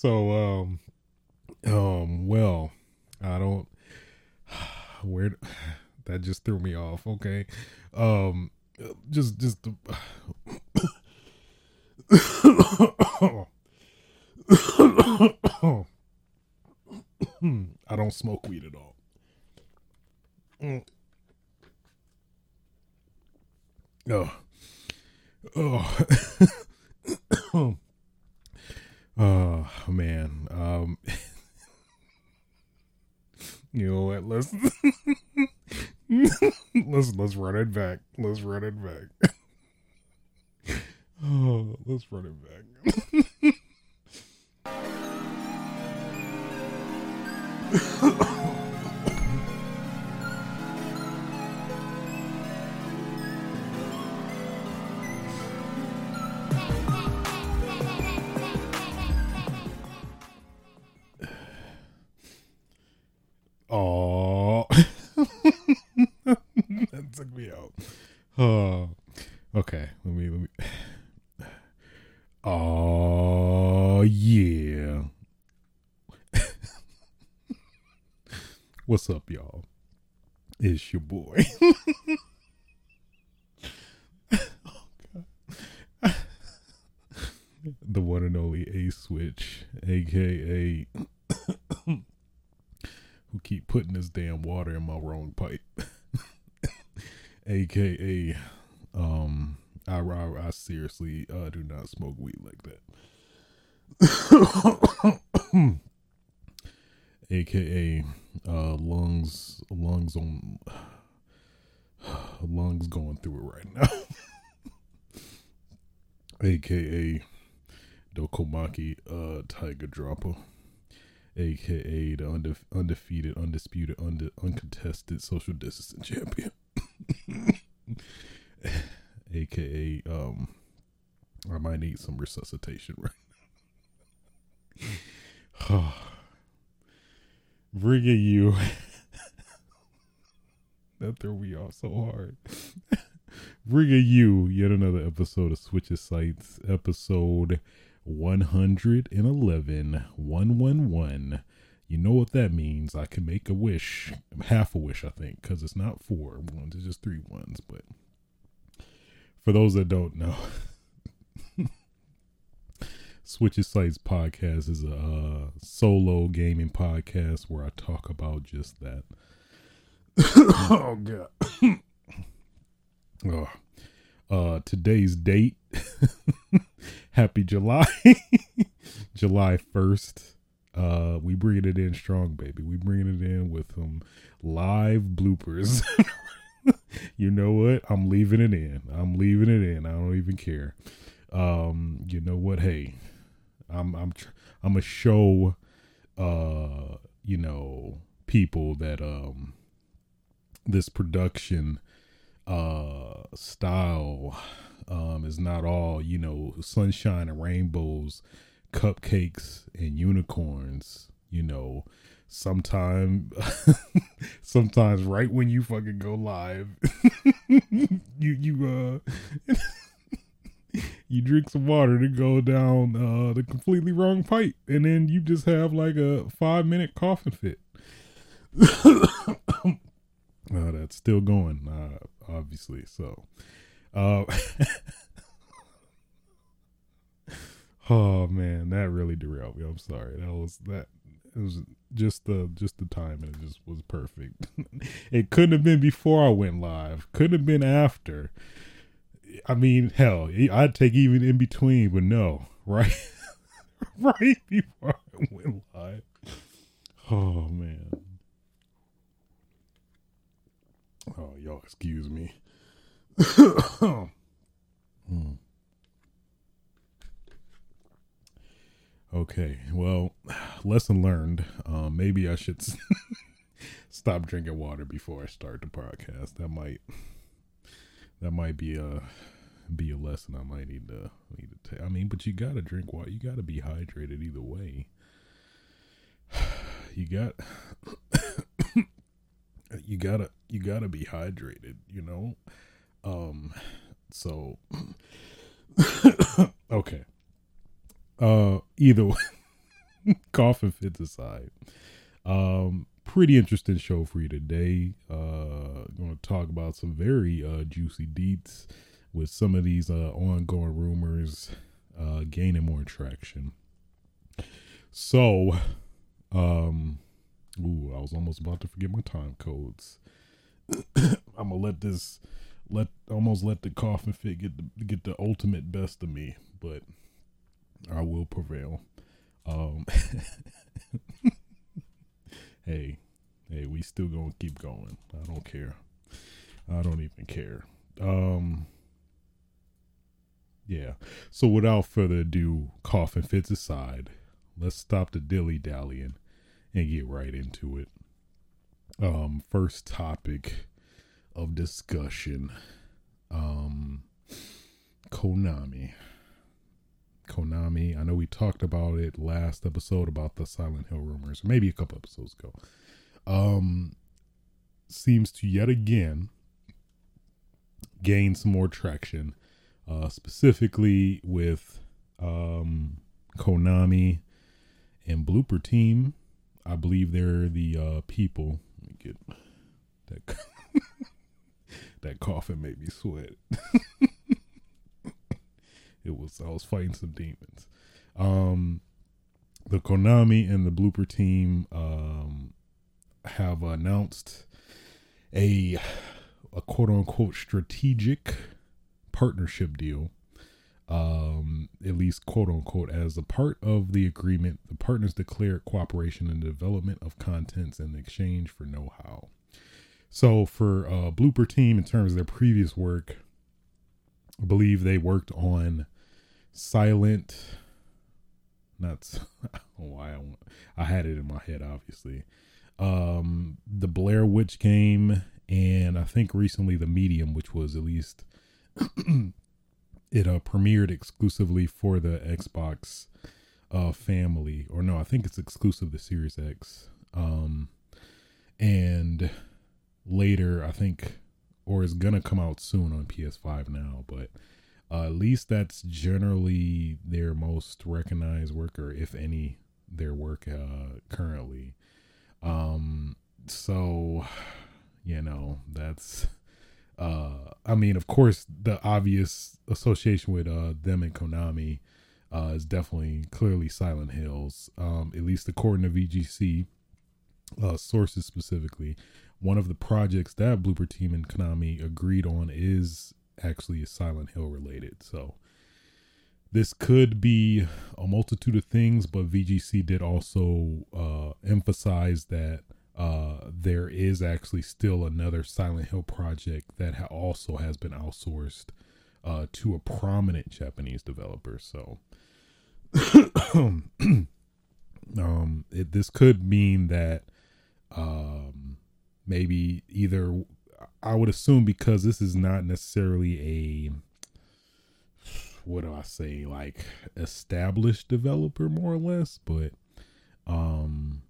So, um, um, well, I don't, where, that just threw me off. Okay. Um, just, just, I don't smoke weed at all. Mm. Oh. Oh. oh man. Um You know what? Let's let's let's run it back. Let's run it back. Oh, let's run it back. aka uh lungs lungs on lungs going through it right now. aka Dokomaki uh Tiger Dropper. AKA the unde- undefeated, undisputed, unde- uncontested social distancing champion. AKA um I might need some resuscitation right now. Bringing you that threw me off so hard. Bringing you yet another episode of Switches Sites, episode 111 111. You know what that means. I can make a wish, half a wish, I think, because it's not four ones, it's just three ones. But for those that don't know, Switches Sites podcast is a uh, solo gaming podcast where I talk about just that. oh god. oh. Uh, today's date. Happy July, July first. Uh, we bringing it in strong, baby. We bringing it in with some live bloopers. you know what? I'm leaving it in. I'm leaving it in. I don't even care. Um, you know what? Hey, I'm I'm tr- I'm a show. Uh, you know, people that um, this production uh style um is not all you know sunshine and rainbows cupcakes and unicorns you know sometime sometimes right when you fucking go live you you uh you drink some water to go down uh the completely wrong pipe and then you just have like a five minute coughing fit uh, that's still going uh obviously so uh oh man that really derailed me i'm sorry that was that it was just the just the time and it just was perfect. it couldn't have been before I went live. Couldn't have been after. I mean, hell, I'd take even in between, but no, right, right before I went live. Oh man. Oh, y'all, excuse me. hmm. Okay, well, lesson learned. Um, maybe I should stop drinking water before I start the podcast. That might that might be a be a lesson I might need to need to take. I mean, but you gotta drink water. You gotta be hydrated either way. You got you gotta you gotta be hydrated. You know. Um. So. okay. Uh, either way, coughing fits aside. Um, pretty interesting show for you today. Uh, going to talk about some very uh juicy deets with some of these uh ongoing rumors uh gaining more traction. So, um, ooh, I was almost about to forget my time codes. I'm gonna let this let almost let the coughing fit get the get the ultimate best of me, but I will prevail. Um, hey, hey, we still gonna keep going. I don't care. I don't even care. Um, yeah. So without further ado, coughing fits aside. Let's stop the dilly dallying and get right into it. Um, first topic of discussion. Um, Konami. Konami. I know we talked about it last episode about the Silent Hill rumors, maybe a couple episodes ago. Um, seems to yet again gain some more traction, uh, specifically with um, Konami and Bloober Team. I believe they're the uh, people. Let me get that. that coughing made me sweat. it was I was fighting some demons. Um, the Konami and the Bloober team um, have announced a a quote unquote strategic partnership deal. Um, at least quote unquote, as a part of the agreement, the partners declared cooperation in the development of contents in exchange for know-how. So for uh, Bloober Team, in terms of their previous work, I believe they worked on Silent. Not why I I had it in my head, obviously. Um, the Blair Witch game, and I think recently the Medium, which was at least it uh, premiered exclusively for the Xbox uh, family, or no, I think it's exclusive to Series X. Um, and later, I think, or is gonna come out soon on PS5 now, but uh, at least that's generally their most recognized work, or if any, their work uh, currently. Um, so, you know, that's. Uh, I mean, of course, the obvious association with uh, them and Konami uh, is definitely clearly Silent Hills. Um, at least according to VGC uh, sources specifically, one of the projects that Bloober Team and Konami agreed on is actually Silent Hill related. So this could be a multitude of things, but VGC did also uh, emphasize that uh, there is actually still another Silent Hill project that ha- also has been outsourced uh, to a prominent Japanese developer. So, um, it, this could mean that um, maybe either I would assume because this is not necessarily a what do I say like established developer more or less, but um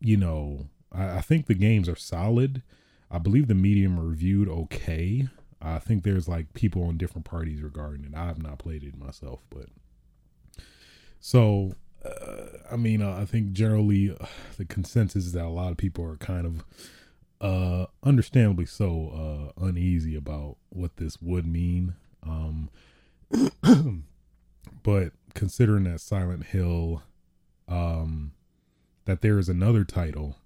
you know, I, I think the games are solid. I believe the medium reviewed okay. I think there's like people on different parties regarding it. I have not played it myself, but so uh, I mean, uh, I think generally uh, the consensus is that a lot of people are kind of uh understandably so uh uneasy about what this would mean um but considering that silent hill um that there is another title.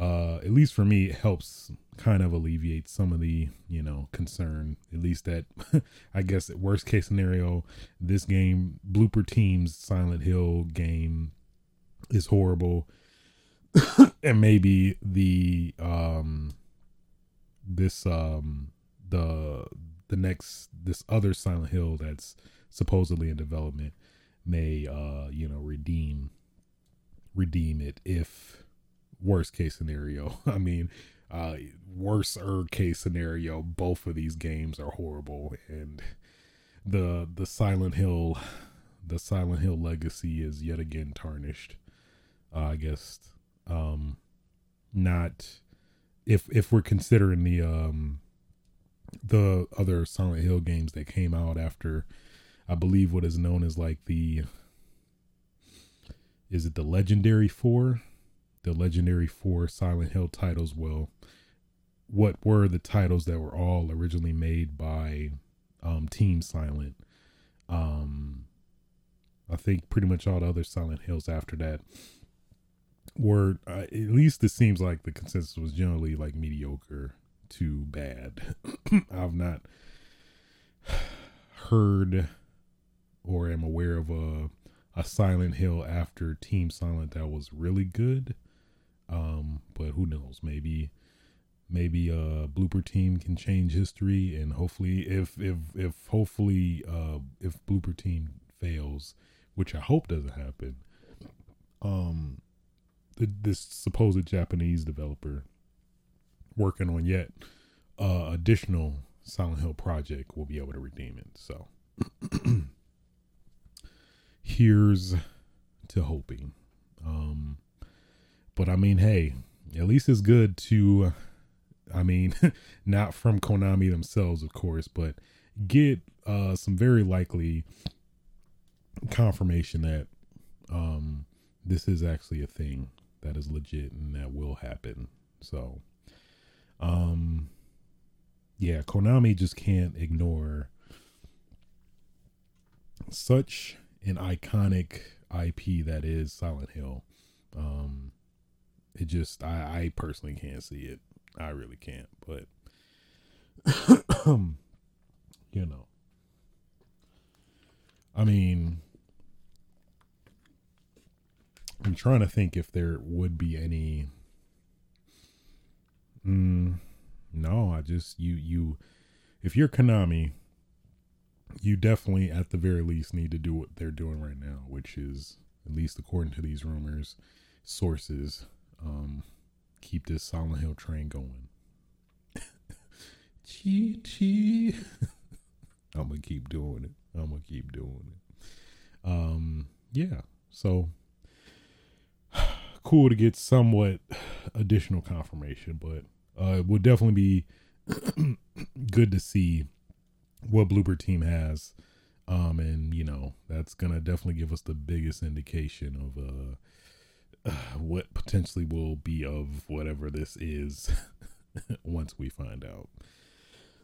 Uh, at least for me, it helps kind of alleviate some of the you know concern. At least that I guess at worst case scenario, this game Bloober Team's Silent Hill game is horrible, and maybe the um this um the the next this other Silent Hill that's supposedly in development may uh you know redeem redeem it if worst case scenario. I mean uh worse case scenario both of these games are horrible. And the the silent hill the silent hill legacy is yet again tarnished uh, i guess um not if if we're considering the um the other silent hill games that came out after i believe what is known as like the is it the legendary four the legendary four silent hill titles well what were the titles that were all originally made by um, team silent um i think pretty much all the other silent hills after that were uh, at least it seems like the consensus was generally like mediocre to bad i've not heard or am aware of a a Silent Hill after Team Silent that was really good. Um, but who knows? Maybe maybe uh bloober team can change history and hopefully if if if hopefully uh if bloober team fails which i hope doesn't happen um this supposed japanese developer working on yet uh additional silent hill project will be able to redeem it so here's to hoping. Um, but I mean, hey, at least it's good to, I mean, not from Konami themselves, of course, but get uh, some very likely confirmation that um, this is actually a thing that is legit and that will happen. So, um, yeah, Konami just can't ignore such an iconic IP that is Silent Hill. Um, it just I, I personally can't see it. I really can't, but you know. I mean, I'm trying to think if there would be any. Mm, no, I just you you, if you're Konami, you definitely, at the very least, need to do what they're doing right now, which is, at least according to these rumors, sources, um, keep this Silent Hill train going. Chee chee. I'm gonna keep doing it. I'm gonna keep doing it. Um, yeah. So cool to get somewhat additional confirmation, but uh, it would definitely be good to see what bloober Team has. Um, and you know that's gonna definitely give us the biggest indication of uh, what potentially will be of whatever this is once we find out.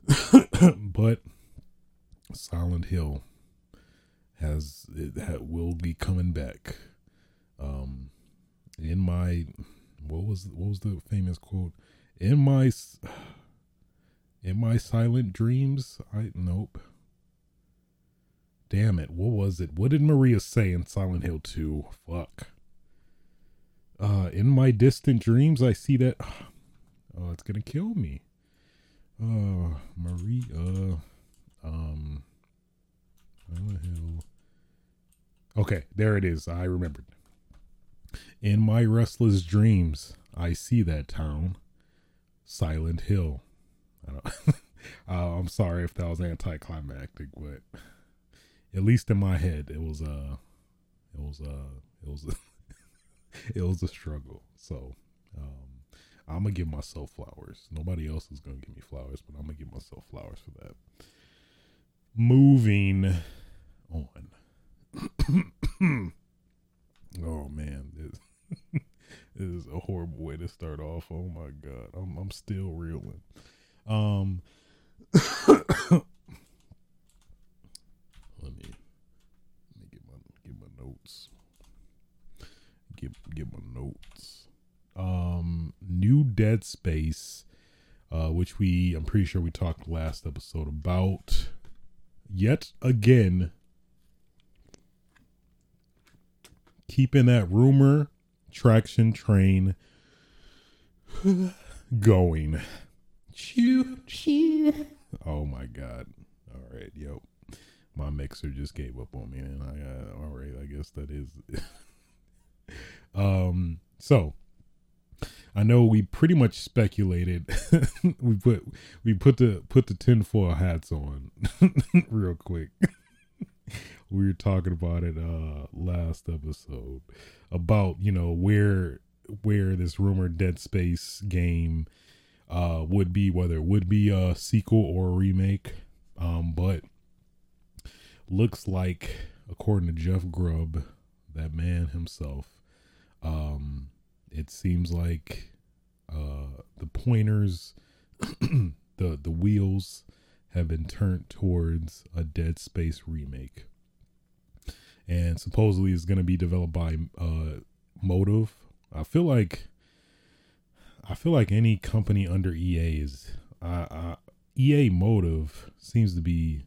but Silent Hill has it ha, will be coming back. Um, in my what was what was the famous quote? In my in my silent dreams, I nope. Damn it, what was it? What did Maria say in Silent Hill 2? Fuck. Uh in my distant dreams I see that Oh, it's gonna kill me. Uh Maria um Hill. Okay, there it is. I remembered. In my restless dreams, I see that town. Silent Hill. I don't. uh, I'm sorry if that was anticlimactic, but at least in my head, it was uh, it was uh, it was it was a struggle. So um, I'm gonna give myself flowers. Nobody else is gonna give me flowers, but I'm gonna give myself flowers for that. Moving on. oh man, this, this is a horrible way to start off. Oh my god, I'm I'm still reeling. Um, let me let me get my get my notes. get get my notes. Um, new Dead Space, uh, which we I'm pretty sure we talked last episode about. Yet again, keeping that rumor traction train going. Choo choo. Oh my god. All right, yo. My mixer just gave up on me and I uh, all right, I guess that is um so I know we pretty much speculated we put we put the put the tinfoil hats on real quick. we were talking about it uh last episode about, you know, where where this rumored Dead Space game uh, would be, whether it would be a sequel or a remake. Um, but looks like, according to Jeff Grubb, that man himself, um, it seems like uh, the pointers, the the wheels have been turned towards a Dead Space remake, and supposedly it's going to be developed by uh, Motive. I feel like I feel like any company under EA is EA Motive seems to be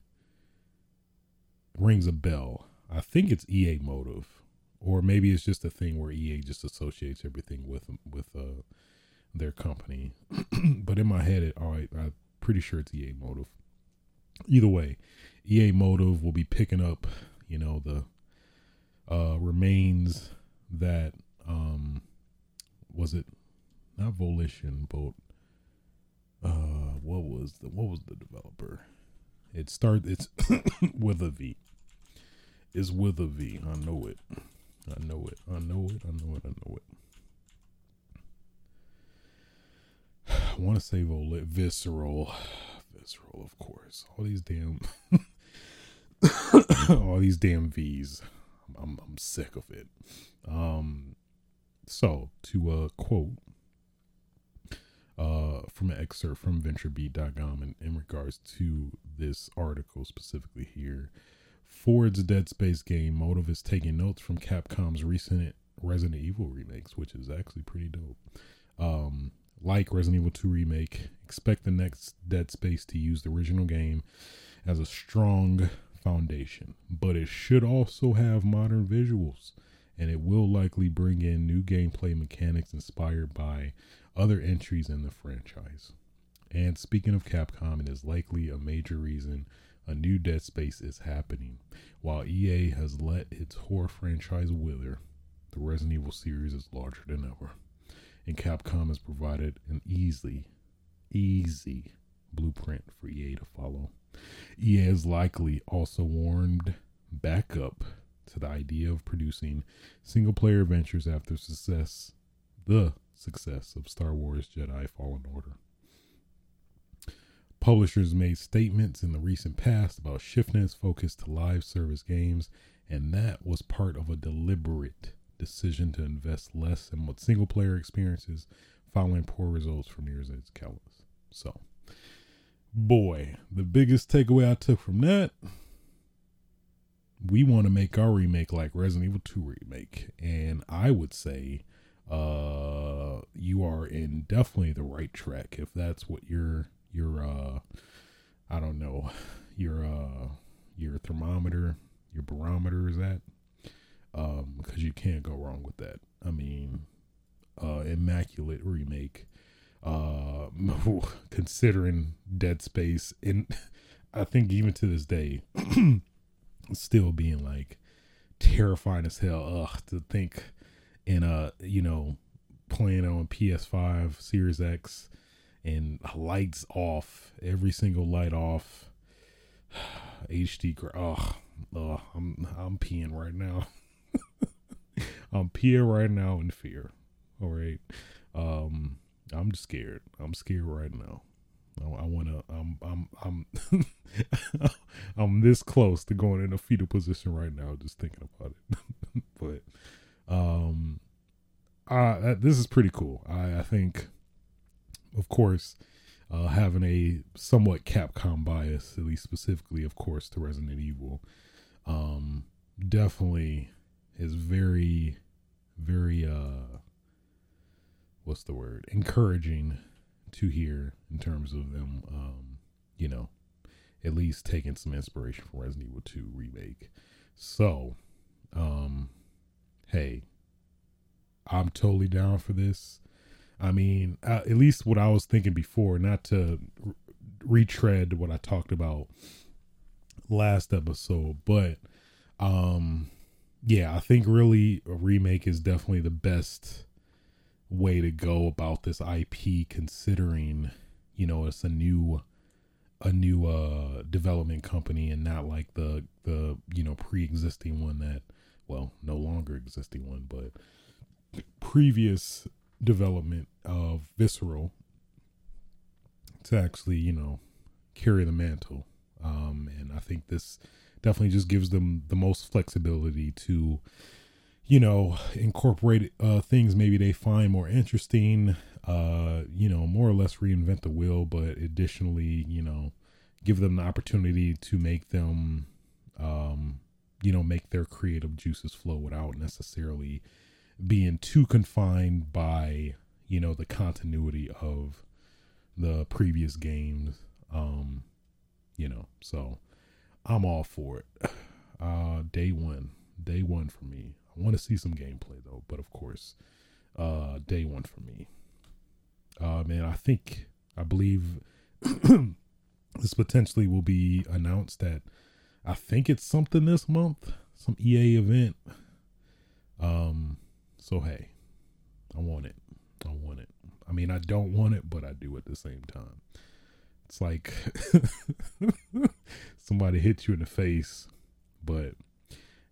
rings a bell. I think it's EA Motive, or maybe it's just a thing where EA just associates everything with with uh, their company. but in my head, it, all right, I'm pretty sure it's EA Motive. Either way, EA Motive will be picking up, you know, the uh, remains that um, was it not Volition, but uh, what was the what was the developer? It start it's with a V. Is with a V. I know it. I know it. I know it. I know it. I know it. I want to say Volit Visceral. Visceral, of course. All these damn all these damn V's. I'm I'm sick of it. Um so to uh quote uh, from an excerpt from VentureBeat.com in, in regards to this article specifically here. For its Dead Space game, Motive is taking notes from Capcom's recent Resident Evil remakes, which is actually pretty dope. Um, like Resident Evil 2 Remake, expect the next Dead Space to use the original game as a strong foundation, but it should also have modern visuals, and it will likely bring in new gameplay mechanics inspired by other entries in the franchise. And speaking of Capcom, it is likely a major reason a new Dead Space is happening. While EA has let its horror franchise wither, the Resident Evil series is larger than ever. And Capcom has provided an easy, easy blueprint for EA to follow. EA has likely also warmed back up to the idea of producing single player adventures after success, the success of Star Wars Jedi Fallen Order. Publishers made statements in the recent past about shifting its focus to live service games, and that was part of a deliberate decision to invest less in what single player experiences following poor results from Mirror's Edge Catalyst. So, boy, the biggest takeaway I took from that we want to make our remake like Resident Evil 2 remake. And I would say uh you are in definitely the right track if that's what your your uh I don't know your uh your thermometer your barometer is at um because you can't go wrong with that. I mean uh immaculate remake. Uh considering Dead Space and I think even to this day still being like terrifying as hell. Ugh to think in a you know playing on PS5 Series X and lights off, every single light off. HD oh, oh I'm I'm peeing right now. I'm peeing right now in fear. All right. Um I'm scared. I'm scared right now. I, I wanna I'm I'm I'm I'm this close to going in a fetal position right now just thinking about it. but um, uh, this is pretty cool. I, I think, of course, uh, having a somewhat Capcom bias, at least specifically, of course, to Resident Evil, um, definitely is very, very uh what's the word encouraging to hear in terms of them um you know at least taking some inspiration from Resident Evil 2 remake. So, um hey, I'm totally down for this. I mean, uh, at least what I was thinking before, not to retread what I talked about last episode, but um yeah, I think really a remake is definitely the best way to go about this IP considering, you know, it's a new a new uh development company and not like the the you know pre-existing one that well no longer existing one but previous development of visceral to actually you know carry the mantle. Um and i think this definitely just gives them the most flexibility to you know incorporate uh things maybe they find more interesting uh you know more or less reinvent the wheel but additionally you know give them the opportunity to make them um you know make their creative juices flow without necessarily being too confined by you know the continuity of the previous games um you know so i'm all for it. Uh day one day one for me. I want to see some gameplay though but of course uh day one for me. Uh man i think i believe this potentially will be announced that i think it's something this month some ea event. Um so hey, I want it. I want it. I mean, I don't want it, but I do at the same time. It's like somebody hits you in the face, but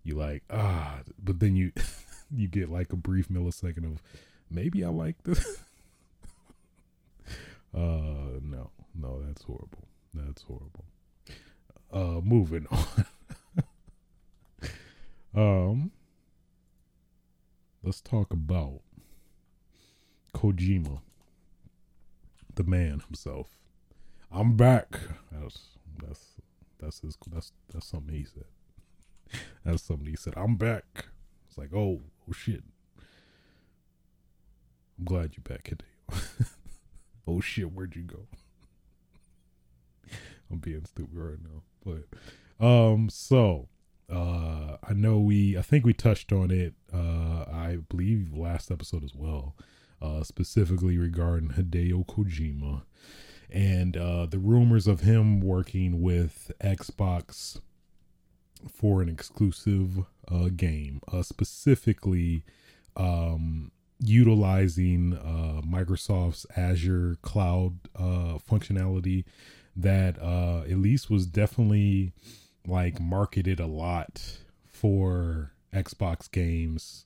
you like ah, but then you you get like a brief millisecond of maybe I like this. uh, no, no, that's horrible. That's horrible. Uh, moving on. um, let's talk about Kojima, the man himself. I'm back. That's that's that's his, that's that's something he said. That's something he said. I'm back. It's like, oh, oh shit. I'm glad you're back, Hideo. oh shit, where'd you go? I'm being stupid right now, but um, so uh i know we i think we touched on it uh i believe last episode as well uh specifically regarding hideo kojima. And uh the rumors of him working with xbox for an exclusive uh game uh specifically um utilizing uh microsoft's azure cloud uh functionality that uh at least was definitely like marketed a lot for Xbox games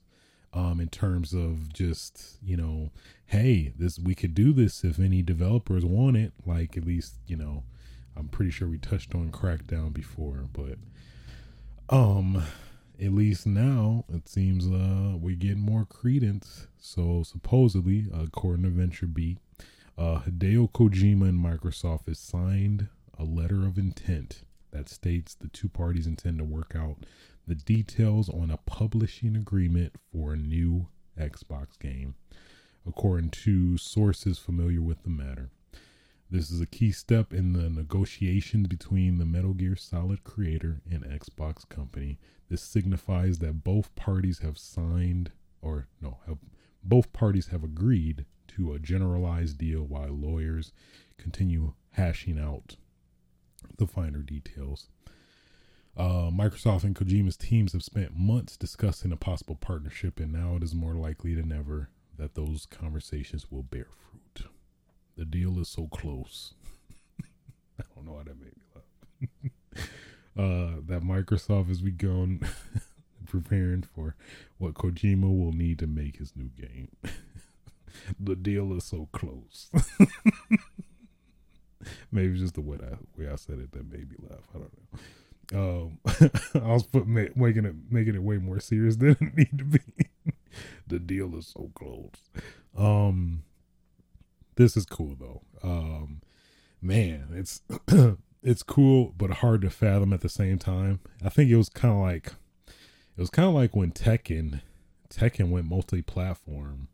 um in terms of just, you know, hey, this we could do this if any developers want it, like at least, you know, I'm pretty sure we touched on Crackdown before, but um at least now it seems uh we're getting more credence. So supposedly, according to VentureBeat, uh Hideo Kojima and Microsoft has signed a letter of intent that states the two parties intend to work out the details on a publishing agreement for a new Xbox game, according to sources familiar with the matter. This is a key step in the negotiations between the Metal Gear Solid creator and Xbox company. This signifies that both parties have signed, or no, have, both parties have agreed to a generalized deal while lawyers continue hashing out the finer details. Uh, Microsoft and Kojima's teams have spent months discussing a possible partnership, and now it is more likely than ever that those conversations will bear fruit. The deal is so close. I don't know how that made me laugh. uh, that Microsoft has begun preparing for what Kojima will need to make his new game. the deal is so close. Maybe just the way I way I said it that made me laugh. I don't know. Um, I was making it making it way more serious than it need to be. the deal is so close. Um, this is cool though. Um, man, it's it's cool but hard to fathom at the same time. I think it was kind of like it was kind of like when Tekken Tekken went multi-platform.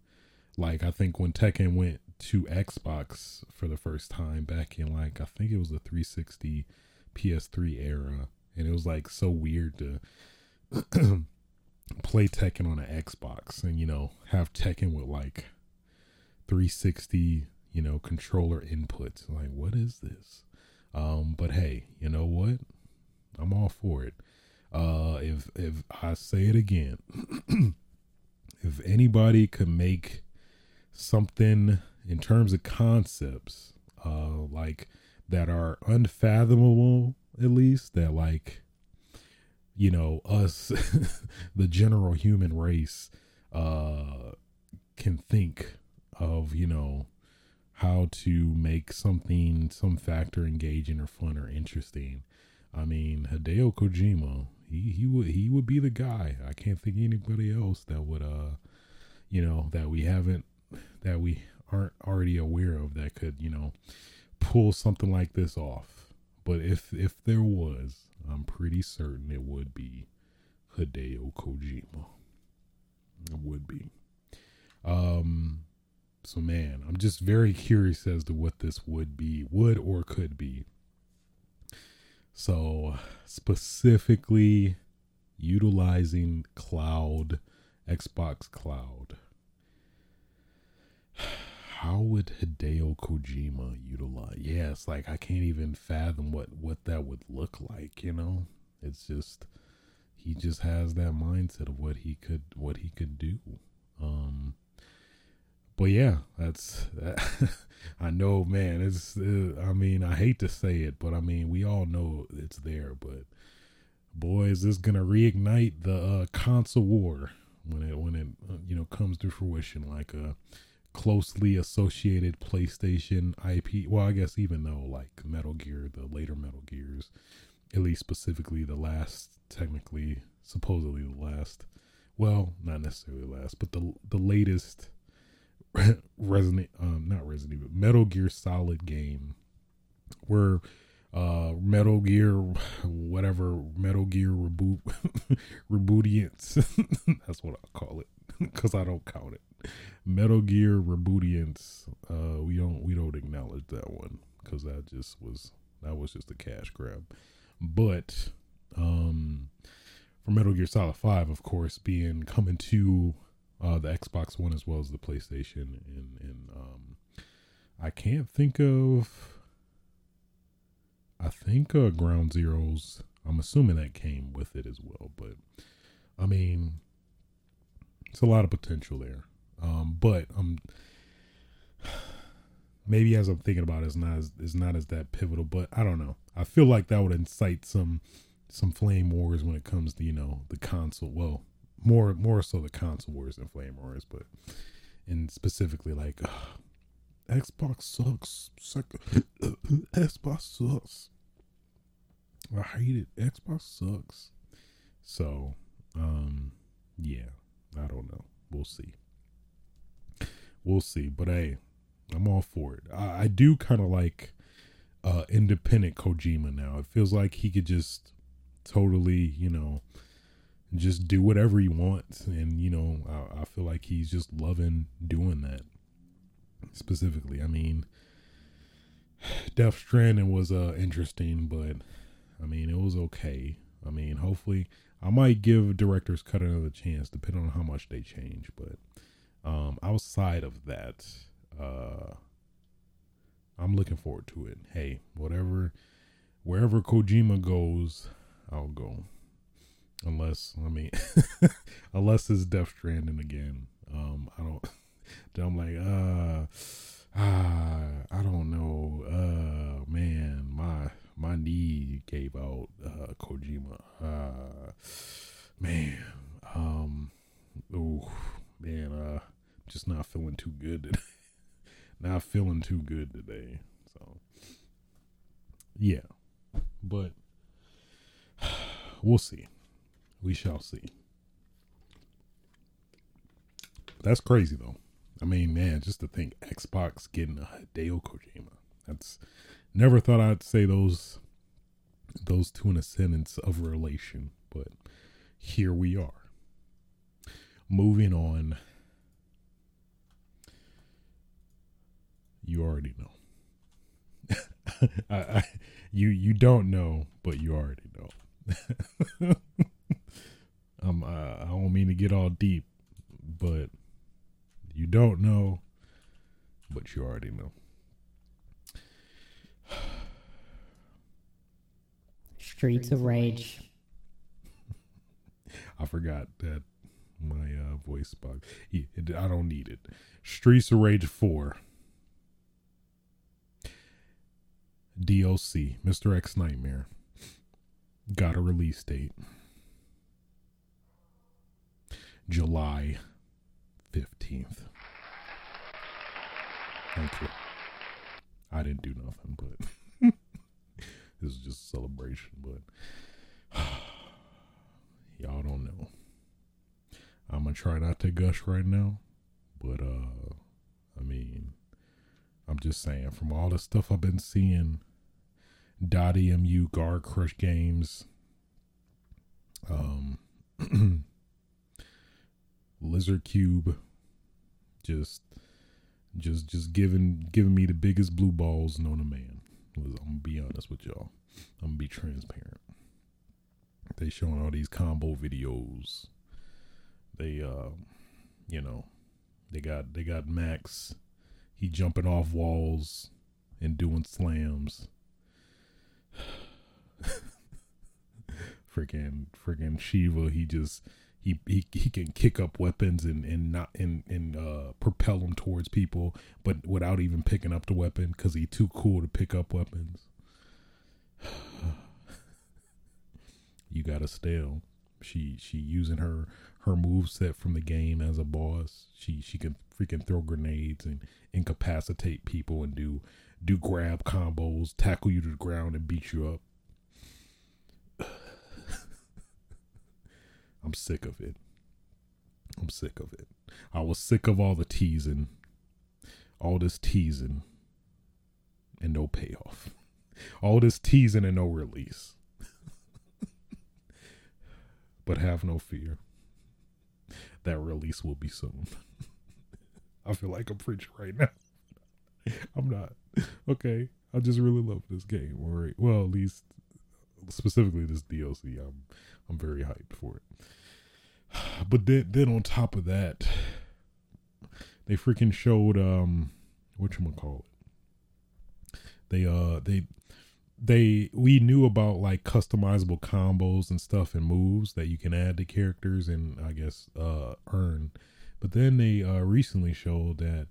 Like I think when Tekken went to Xbox for the first time back in like I think it was the 360 PS3 era. And it was like so weird to play Tekken on an Xbox and you know have Tekken with like 360 you know controller inputs. Like what is this? Um but hey you know what? I'm all for it. Uh if if I say it again if anybody could make something in terms of concepts uh like that are unfathomable at least that like you know us the general human race uh can think of you know how to make something some factor engaging or fun or interesting. I mean hideo kojima he he would he would be the guy. I can't think anybody else that would uh you know that we haven't that we aren't already aware of that could you know pull something like this off but if if there was I'm pretty certain it would be Hideo Kojima. It would be. Um so man, I'm just very curious as to what this would be, would or could be. So specifically utilizing cloud, Xbox Cloud. How would Hideo Kojima utilize? Yeah, it's like I can't even fathom what what that would look like. You know, it's just he just has that mindset of what he could what he could do. Um, but yeah, that's that, I know, man. It's uh, I mean, I hate to say it, but I mean, we all know it's there. But boy, is this gonna reignite the uh, console war when it when it uh, you know comes to fruition? Like a uh, closely associated PlayStation IP. Well, I guess even though like Metal Gear, the later Metal Gears, at least specifically the last, technically, supposedly the last. Well, not necessarily last, but the the latest Resident, um, not Resident but Metal Gear Solid game, where uh Metal Gear whatever Metal Gear reboot rebootients that's what I'll call it because I don't count it Metal Gear Rebootients. Uh, we don't we don't acknowledge that one because that just was that was just a cash grab. But um, for Metal Gear Solid Five, of course, being coming to uh, the Xbox One as well as the PlayStation, and and um, I can't think of. I think uh, Ground Zeroes. I'm assuming that came with it as well, but I mean, it's a lot of potential there. Um, but um, maybe as I'm thinking about it, it's not as it's not as that pivotal. But I don't know. I feel like that would incite some some flame wars when it comes to you know the console. Well, more more so the console wars than flame wars, but and specifically like uh, Xbox sucks. Xbox sucks. I hate it. Xbox sucks. So, um, yeah, I don't know. We'll see we'll see. But hey, I'm all for it. I, I do kind of like uh, independent Kojima now. It feels like he could just totally, you know, just do whatever he wants, and you know, I, I feel like he's just loving doing that. Specifically, I mean, Death Stranding was uh interesting, but I mean, it was okay. I mean, hopefully, I might give Director's Cut another chance, depending on how much they change. But um, outside of that, uh, I'm looking forward to it. Hey, whatever, wherever Kojima goes, I'll go. Unless, I mean, unless it's Death Stranding again. Um, I don't. I'm like, uh, ah, I don't know. Uh, man, my my knee gave out. Uh, Kojima. Uh, man. Um. Ooh man, uh, just not feeling too good today. not feeling too good today. So, yeah, but we'll see. We shall see. That's crazy though. I mean, man, just to think Xbox getting a Hideo Kojima. That's never thought I'd say those those two in a sentence of relation, but here we are. moving on. You already know. I, I, you you don't know, but you already know. um, I, I don't mean to get all deep, but you don't know, but you already know. Streets of Rage. I forgot that my uh, voice it, I don't need it. Streets of Rage 4. DLC, Mr. X Nightmare. Got a release date. July 15th. Thank you. I didn't do nothing, but this is just a celebration, but y'all don't know. I'm gonna try not to gush right now, but uh I mean I'm just saying from all the stuff I've been seeing Dotemu guard crush games um Lizardcube just just just giving giving me the biggest blue balls known to man i'm gonna be honest with y'all. I'm gonna be transparent. They showing all these combo videos. They uh you know they got they got max. He jumping off walls and doing slams. Freaking freaking shiva he just he, he he can kick up weapons and and not and and uh propel them towards people but without even picking up the weapon because he's too cool to pick up weapons. You got Estelle she she using her her move set from the game as a boss. She she can freaking throw grenades and incapacitate people and do do grab combos tackle you to the ground and beat you up I'm sick of it. I'm sick of it. I was sick of all the teasing, all this teasing, and no payoff. All this teasing and no release. but have no fear. That release will be soon. I feel like I'm preaching right now. I'm not. Okay. I just really love this game. All right. Well, at least specifically this DLC. I'm I'm very hyped for it. But then then on top of that, they freaking showed um what you call it. They uh they they we knew about like customizable combos and stuff and moves that you can add to characters and I guess uh earn. But then they uh recently showed that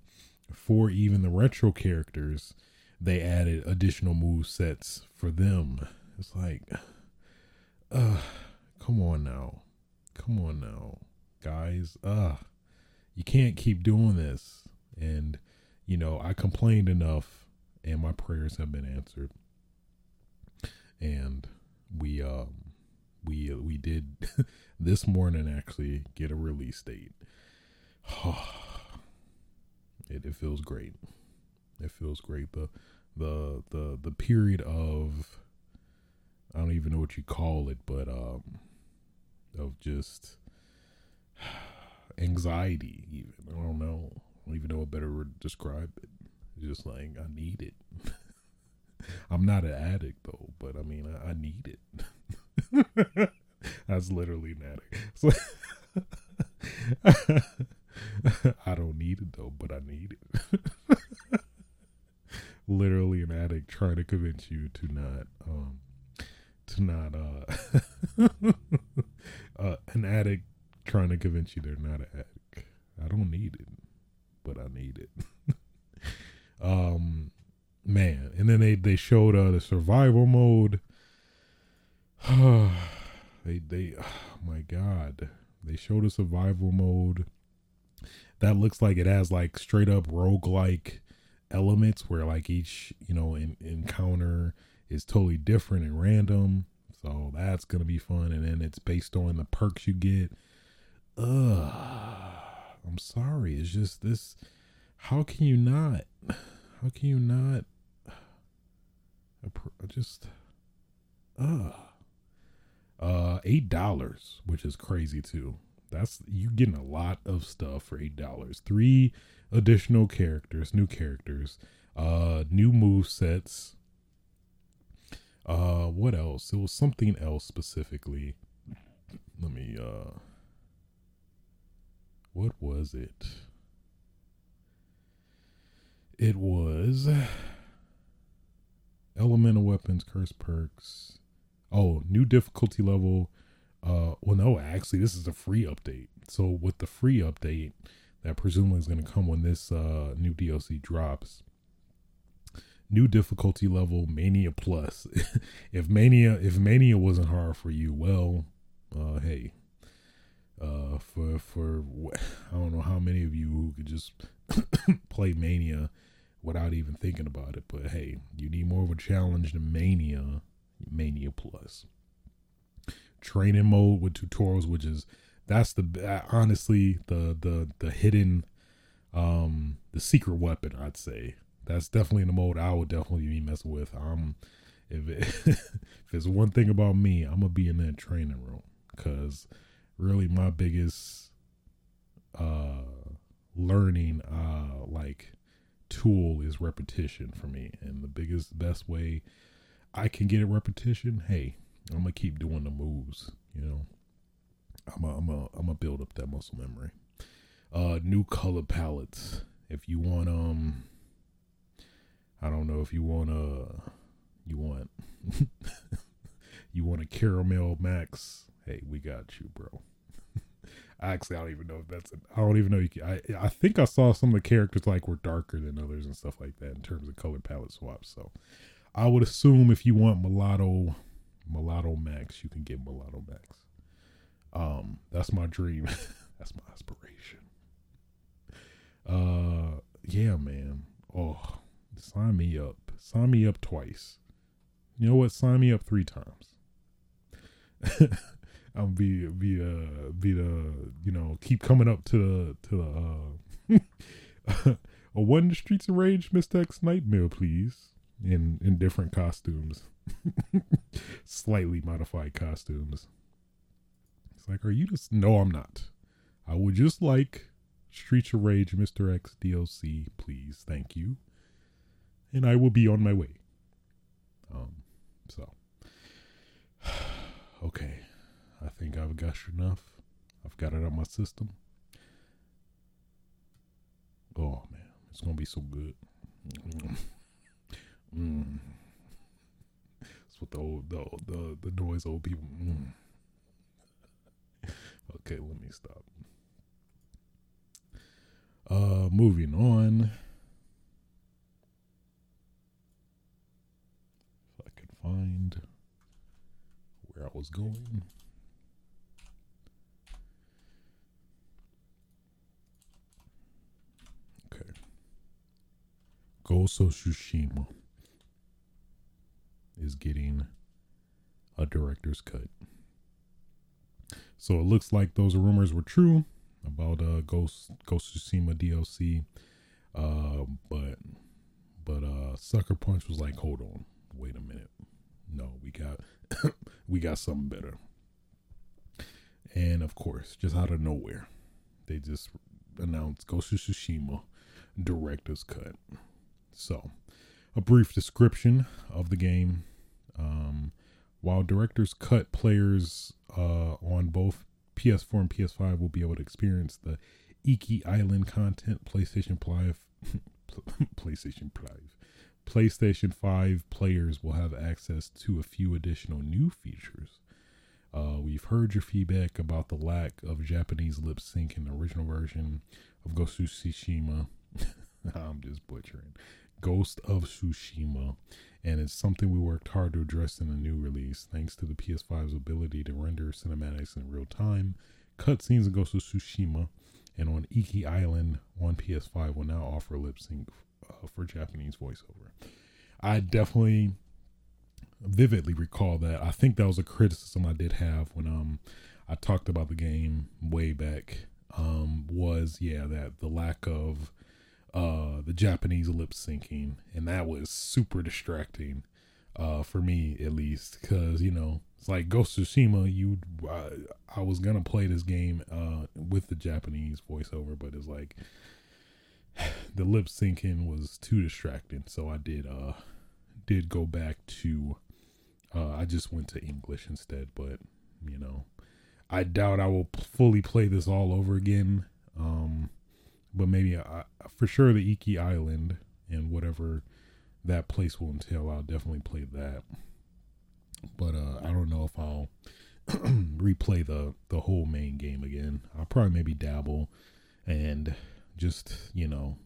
for even the retro characters, they added additional move sets for them. It's like uh come on now. Come on now, guys. Uh you can't keep doing this. And you know, I complained enough and my prayers have been answered. And we um we uh, we did this morning actually get a release date. it, it feels great. It feels great. The the the the period of I don't even know what you call it, but um of just anxiety even. I don't know. I don't even know a better word to describe it. Just like I need it. I'm not an addict though, but I mean I, I need it. That's literally an addict. So I don't need it though, but I need it. literally an addict trying to convince you to not um to not uh uh, an addict trying to convince you they're not an addict. I don't need it, but I need it. um, man, and then they they showed uh the survival mode. they they oh my god, they showed a survival mode that looks like it has like straight up rogue like elements where like each you know in, encounter is totally different and random so that's gonna be fun. And then it's based on the perks you get. Ugh. I'm sorry. It's just this. How can you not? How can you not? Just. Ugh. Uh, eight dollars, which is crazy too. That's you getting a lot of stuff for eight dollars. Three additional characters, new characters, uh, new move sets. Uh, what else? It was something else specifically. Let me. Uh, what was it? It was elemental weapons, curse perks. Oh, new difficulty level. Uh, well, no, actually, this is a free update. So with the free update that presumably is going to come when this uh new DLC drops, new difficulty level Mania Plus. if Mania, if Mania wasn't hard for you, well, uh, hey, uh, for for I don't know how many of you who could just play Mania without even thinking about it, but hey, you need more of a challenge than Mania, Mania Plus. Training mode with tutorials, which is that's the honestly the the the hidden um the secret weapon I'd say that's definitely in the mode I would definitely be messing with. Um, if it, if it's one thing about me, I'm gonna be in that training room. Because really my biggest uh learning uh like tool is repetition for me. And the biggest best way i can get a repetition hey i'm gonna keep doing the moves you know? I'm gonna I'm a, I'm gonna build up that muscle memory. Uh new color palettes. If you want um i don't know if you want uh you want you want a caramel max hey we got you bro Actually, I don't even know if that's. I don't even know. You can, I I think I saw some of the characters like were darker than others and stuff like that in terms of color palette swaps. So, I would assume if you want mulatto, mulatto max, you can get mulatto max. Um, that's my dream. that's my aspiration. Uh, yeah, man. Oh, sign me up. Sign me up twice. You know what? Sign me up three times. I'll be be uh be the you know keep coming up to the to the uh a one streets of rage Mr. X nightmare please in in different costumes slightly modified costumes it's like are you just no I'm not I would just like Streets of Rage Mr. X DLC please thank you and I will be on my way um so okay I think I've gushed enough. I've got it out my system. Oh man, it's gonna be so good. Mm. Mm. That's what the old the the, the noise old people. Mm. Okay, let me stop. Uh, moving on. If I could find where I was going. Ghost of Tsushima is getting a director's cut. So it looks like those rumors were true about uh Ghost Ghost Tsushima DLC. Uh but but uh Sucker Punch was like, hold on, wait a minute. No, we got we got something better. And of course, just out of nowhere, they just announced Ghost of Tsushima director's cut. So, a brief description of the game. Um, while directors cut players uh, on both PS4 and PS5 will be able to experience the Iki Island content, PlayStation 5, PlayStation 5, PlayStation 5 players will have access to a few additional new features. Uh, we've heard your feedback about the lack of Japanese lip sync in the original version of Ghost of Tsushima. I'm just butchering. Ghost of Tsushima, and it's something we worked hard to address in the new release, thanks to the PS5's ability to render cinematics in real time. Cutscenes in Ghost of Tsushima and on Iki Island on PS5 will now offer lip sync uh, for Japanese voiceover. I definitely vividly recall that. I think that was a criticism I did have when um I talked about the game way back. Um, was yeah that the lack of uh the Japanese lip syncing, and that was super distracting uh, for me at least, because you know it's like Ghost of Tsushima. You, uh, I was gonna play this game uh, with the Japanese voiceover, but it's like the lip syncing was too distracting, so I did uh did go back to uh, I just went to English instead, but you know, I doubt I will fully play this all over again. Um, but maybe I, for sure the Iki Island and whatever that place will entail, I'll definitely play that. But uh, I don't know if I'll replay the the whole main game again. I'll probably maybe dabble and just you know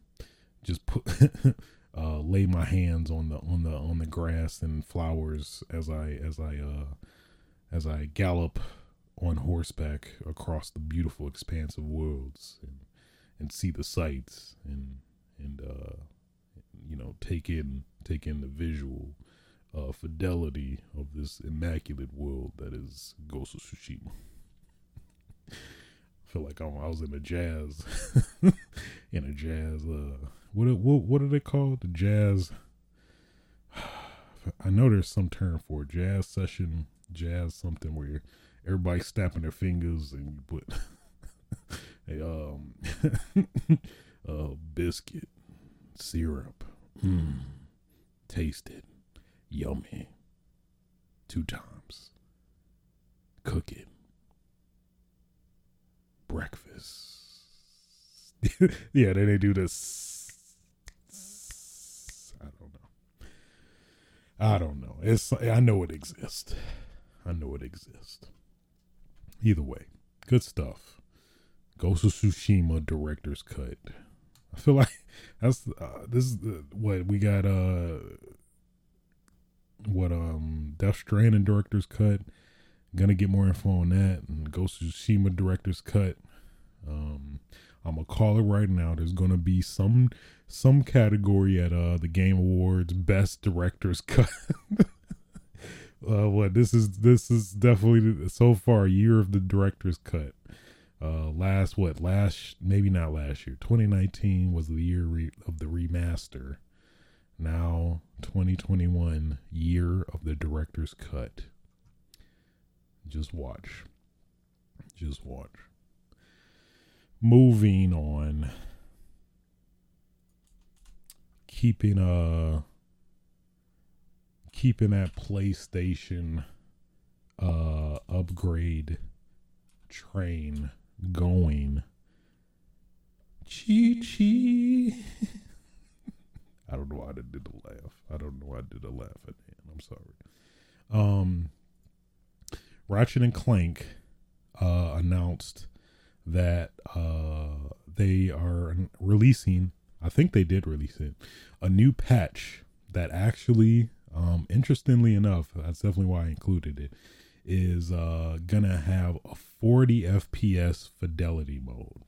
just put uh, lay my hands on the on the on the grass and flowers as I as I uh, as I gallop on horseback across the beautiful expanse of worlds and and see the sights and and uh, you know take in take in the visual uh, fidelity of this immaculate world that is Ghost of Tsushima. Feel like I was in a jazz in a jazz uh what what what are they called? The jazz. I know there's some term for jazz session, jazz something where everybody's snapping their fingers and you put a um a biscuit syrup. Mm, taste it, yummy. Two times. Cook it. Breakfast. yeah, then they do this I don't know. I don't know. It's I know it exists. I know it exists. Either way, good stuff. Ghost of Tsushima director's cut. I feel like that's uh, this is what we got. Uh, what um Death Stranding director's cut. Gonna get more info on that and Ghost of Tsushima director's cut. Um, I'm gonna call it right now. There's gonna be some some category at uh the Game Awards Best Director's Cut. uh, what this is this is definitely so far year of the director's cut. Uh, last what last maybe not last year. 2019 was the year re- of the remaster. Now 2021 year of the director's cut. Just watch. Just watch moving on keeping uh keeping that PlayStation uh upgrade train going. Chee chee. I don't know why I did the laugh. I don't know why I did a laugh at the end. I'm sorry. Um Ratchet and Clank uh announced that uh, they are releasing. I think they did release it. A new patch that actually, um, interestingly enough, that's definitely why I included it. Is uh, gonna have a 40 FPS fidelity mode.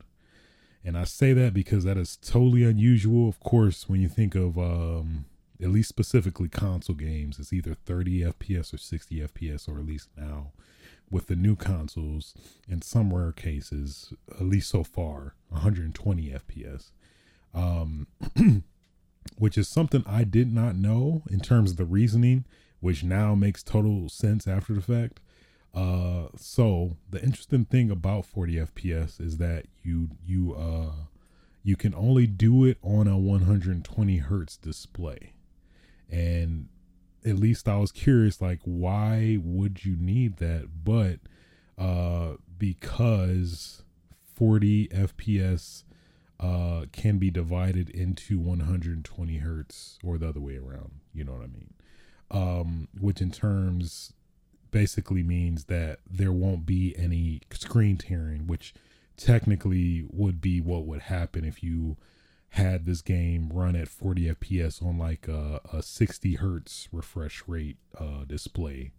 And I say that because that is totally unusual. Of course, when you think of um, at least specifically console games, it's either 30 FPS or 60 FPS, or at least now with the new consoles, in some rare cases, at least so far, 120 FPS. Um, which is something I did not know in terms of the reasoning, which now makes total sense after the fact. Uh, so the interesting thing about 40 FPS is that you you uh you can only do it on a 120 hertz display, and at least I was curious, like, why would you need that? But uh, because 40 FPS uh, can be divided into 120 hertz or the other way around. You know what I mean? Um, which in terms basically means that there won't be any screen tearing, which technically would be what would happen if you had this game run at 40 FPS on like a, a 60 hertz refresh rate uh, display,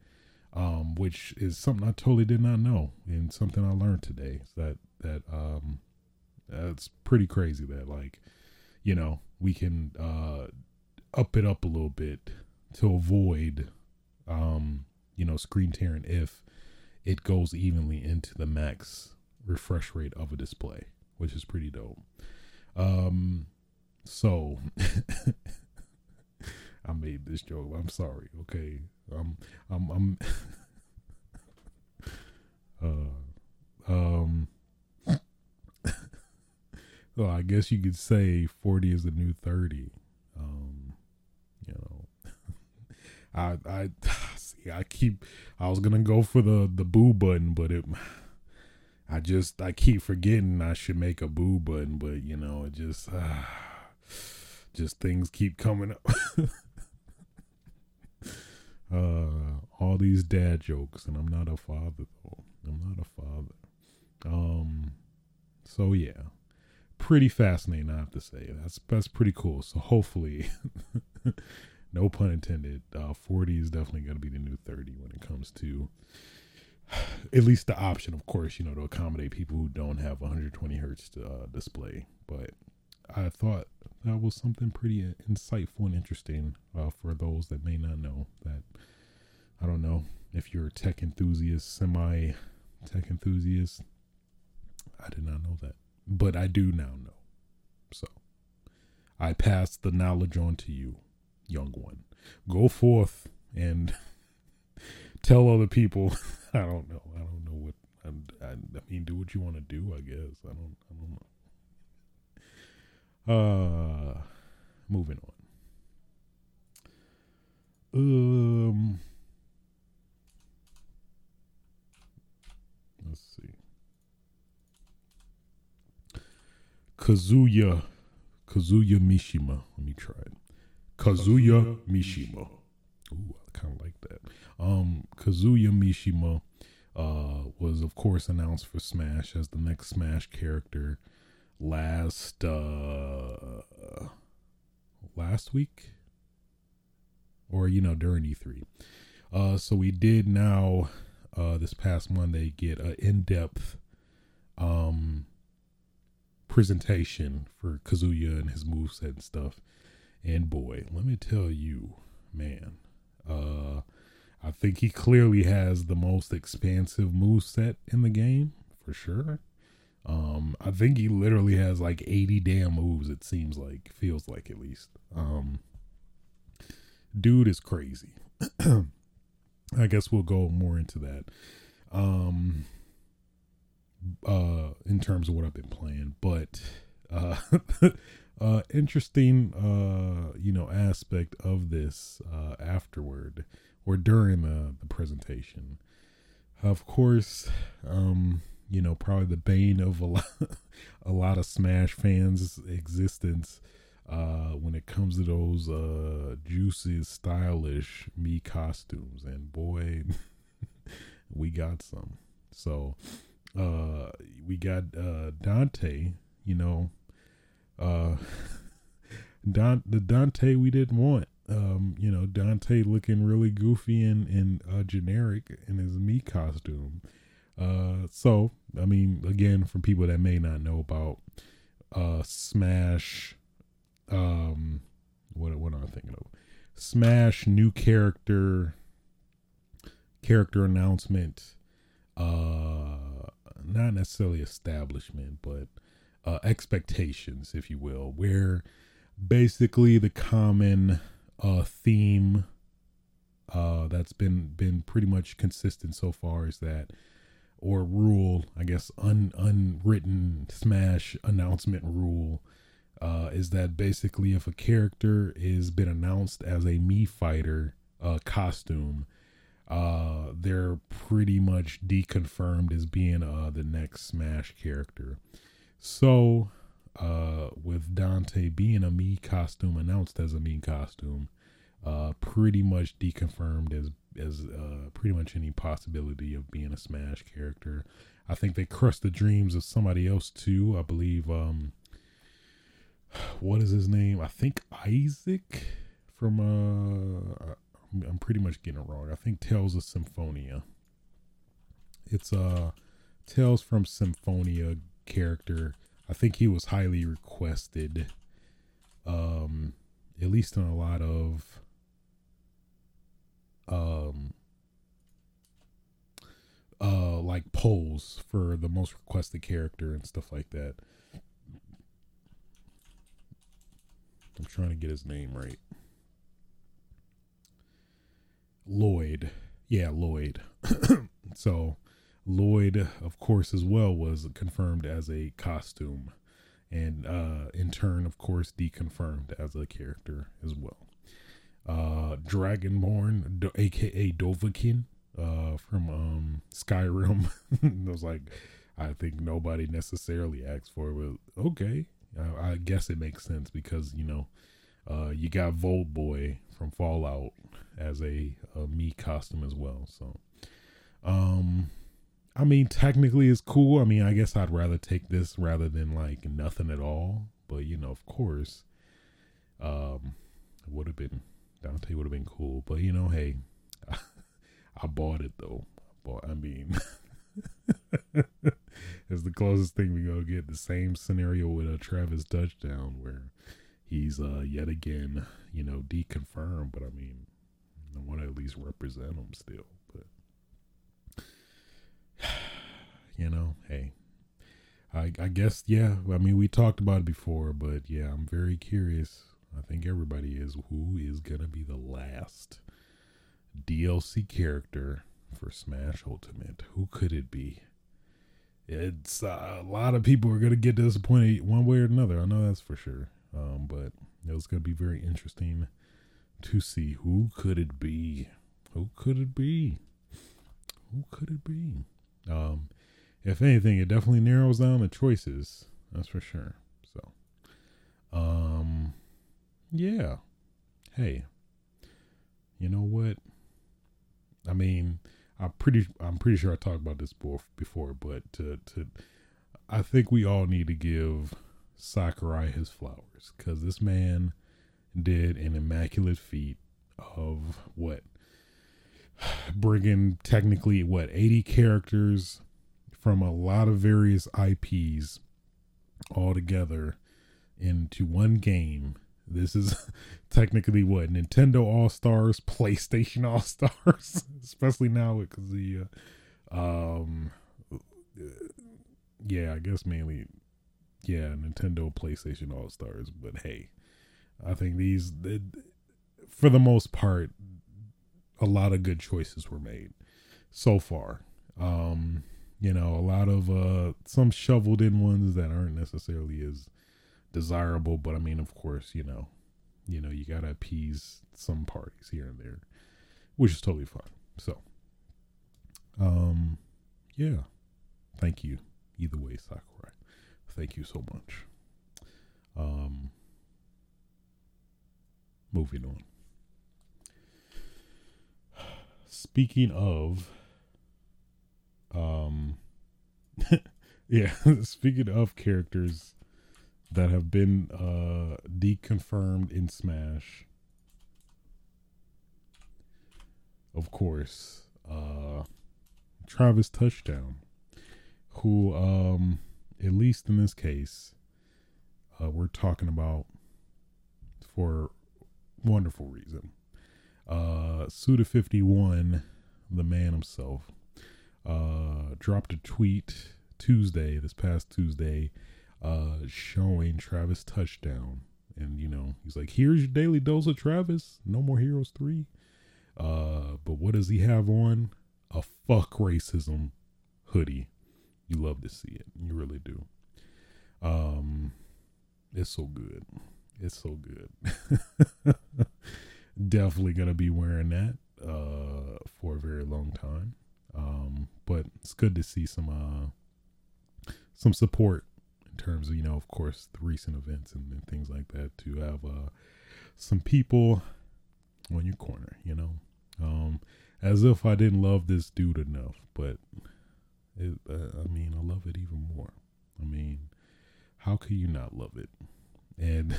um, which is something I totally did not know and something I learned today. That that um, that's pretty crazy. That like, you know, we can uh, up it up a little bit to avoid, um, you know, screen tearing if it goes evenly into the max refresh rate of a display, which is pretty dope. Um, so I made this joke. I'm sorry. Okay. I'm I'm I'm uh um well, I guess you could say 40 is the new 30. Um you know. I I see I keep I was going to go for the the boo button, but it I just I keep forgetting I should make a boo button, but you know, it just uh, just things keep coming up. uh all these dad jokes and I'm not a father though. I'm not a father. Um so yeah. Pretty fascinating, I have to say. That's that's pretty cool. So hopefully no pun intended, uh 40 is definitely gonna be the new 30 when it comes to at least the option, of course, you know, to accommodate people who don't have 120 hertz uh, display. But I thought that was something pretty insightful and interesting uh, for those that may not know that. I don't know if you're a tech enthusiast, semi tech enthusiast. I did not know that, but I do now know. So I pass the knowledge on to you, young one. Go forth and tell other people. I don't know. I don't know what. I, I, I mean, do what you want to do. I guess. I don't. I don't know. Uh, moving on. Um, let's see. Kazuya, Kazuya Mishima. Let me try it. Kazuya Mishima. Ooh, I kind of like that. Um, Kazuya Mishima uh, was, of course, announced for Smash as the next Smash character last uh, last week, or you know during E3. Uh, so we did now uh, this past Monday get an in depth um presentation for Kazuya and his moveset and stuff. And boy, let me tell you, man, uh, I think he clearly has the most expansive move set in the game for sure. Um, I think he literally has like 80 damn moves. It seems like, feels like at least. Um, dude is crazy. I guess we'll go more into that. Um, uh, in terms of what I've been playing, but uh, uh, interesting, uh, you know, aspect of this uh, afterward or during the, the presentation. Of course, um, you know, probably the bane of a lot, a lot of Smash fans' existence uh, when it comes to those uh, juicy, stylish Mii costumes. And boy, we got some. So, uh, we got uh, Dante, you know, uh, Don the Dante we didn't want. Um, you know, Dante looking really goofy and and uh, generic in his Mii costume. Uh, so I mean, again, for people that may not know about uh Smash, um, what what am I thinking of? Smash new character character announcement. Uh, not necessarily establishment, but uh, expectations, if you will, where basically the common uh, theme uh, that's been been pretty much consistent so far is that, or rule, I guess, un, unwritten Smash announcement rule. Uh, is that basically if a character is been announced as a Mii fighter uh, costume, uh, they're pretty much deconfirmed as being uh, the next Smash character. So, uh, with Dante being a Mii costume announced as a Mii costume, uh, pretty much deconfirmed as as uh, pretty much any possibility of being a Smash character. I think they crushed the dreams of somebody else too. I believe um, what is his name? I think Isaac from uh, I'm pretty much getting it wrong. I think Tales of Symphonia. It's uh Tales from Symphonia character. I think he was highly requested. Um at least in a lot of um uh like polls for the most requested character and stuff like that. I'm trying to get his name right. Lloyd. Yeah, Lloyd. so Lloyd, of course, as well was confirmed as a costume, and uh, in turn, of course, deconfirmed as a character as well. Uh, Dragonborn, aka Dovahkiin, uh, from um, Skyrim. I was like, I think nobody necessarily asked for it, but okay, I, I guess it makes sense because you know, uh, you got Vault Boy from Fallout as a, a Mii costume as well. So, um, I mean, technically it's cool. I mean, I guess I'd rather take this rather than like nothing at all. But you know, of course, um, it would have been Dante would have been cool. But you know, hey, I, bought it though. Bought. I mean. it's the closest thing we gonna get. The same scenario with a Travis touchdown where he's uh yet again, you know, deconfirmed. But I mean, I want to at least represent him still. But you know, hey, I I guess yeah. I mean, we talked about it before, but yeah, I'm very curious. I think everybody is who is gonna be the last DLC character for Smash Ultimate. Who could it be? It's uh, a lot of people are gonna get disappointed one way or another. I know that's for sure. Um, but it was gonna be very interesting to see who could it be. Who could it be? Who could it be? Um, if anything, it definitely narrows down the choices. That's for sure. So, um, yeah. Hey, you know what? I mean, I'm pretty I'm pretty sure I talked about this before, but to to I think we all need to give Sakurai his flowers because this man did an immaculate feat of what bringing technically what 80 characters from a lot of various IPs all together into one game this is technically what Nintendo All Stars, PlayStation All Stars, especially now because the, uh, um, yeah, I guess mainly, yeah, Nintendo PlayStation All Stars. But hey, I think these, for the most part, a lot of good choices were made so far. Um, you know, a lot of uh some shoveled in ones that aren't necessarily as desirable, but I mean, of course, you know, you know, you gotta appease some parties here and there, which is totally fine. So, um, yeah, thank you either way, Sakurai. Thank you so much. Um, moving on. Speaking of, um, yeah, speaking of characters that have been uh, deconfirmed in Smash. Of course, uh, Travis Touchdown, who, um, at least in this case, uh, we're talking about for wonderful reason. Uh, Suda51, the man himself, uh, dropped a tweet Tuesday, this past Tuesday, uh, showing Travis touchdown. And, you know, he's like, here's your daily dose of Travis. No more Heroes 3. Uh, but what does he have on? A fuck racism hoodie. You love to see it. You really do. Um, it's so good. It's so good. Definitely gonna be wearing that uh for a very long time. But it's good to see some uh some support in terms of you know of course the recent events and, and things like that to have uh, some people on your corner you know? Um, as if i didn't love this dude enough but it, uh, i mean i love it even more. I mean how could you not love it? And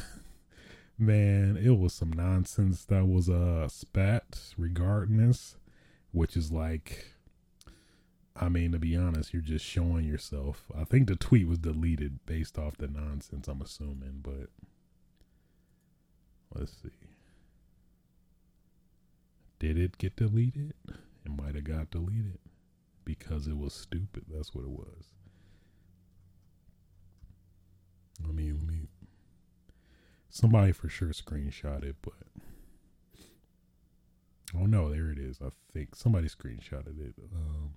man it was some nonsense that was uh spat regarding this which is like I mean, to be honest, you're just showing yourself. I think the tweet was deleted based off the nonsense, I'm assuming, but let's see. Did it get deleted? It might have got deleted because it was stupid. That's what it was. I mean, let me. Somebody for sure screenshot it, but Oh no, there it is. I think somebody screenshotted it. Um,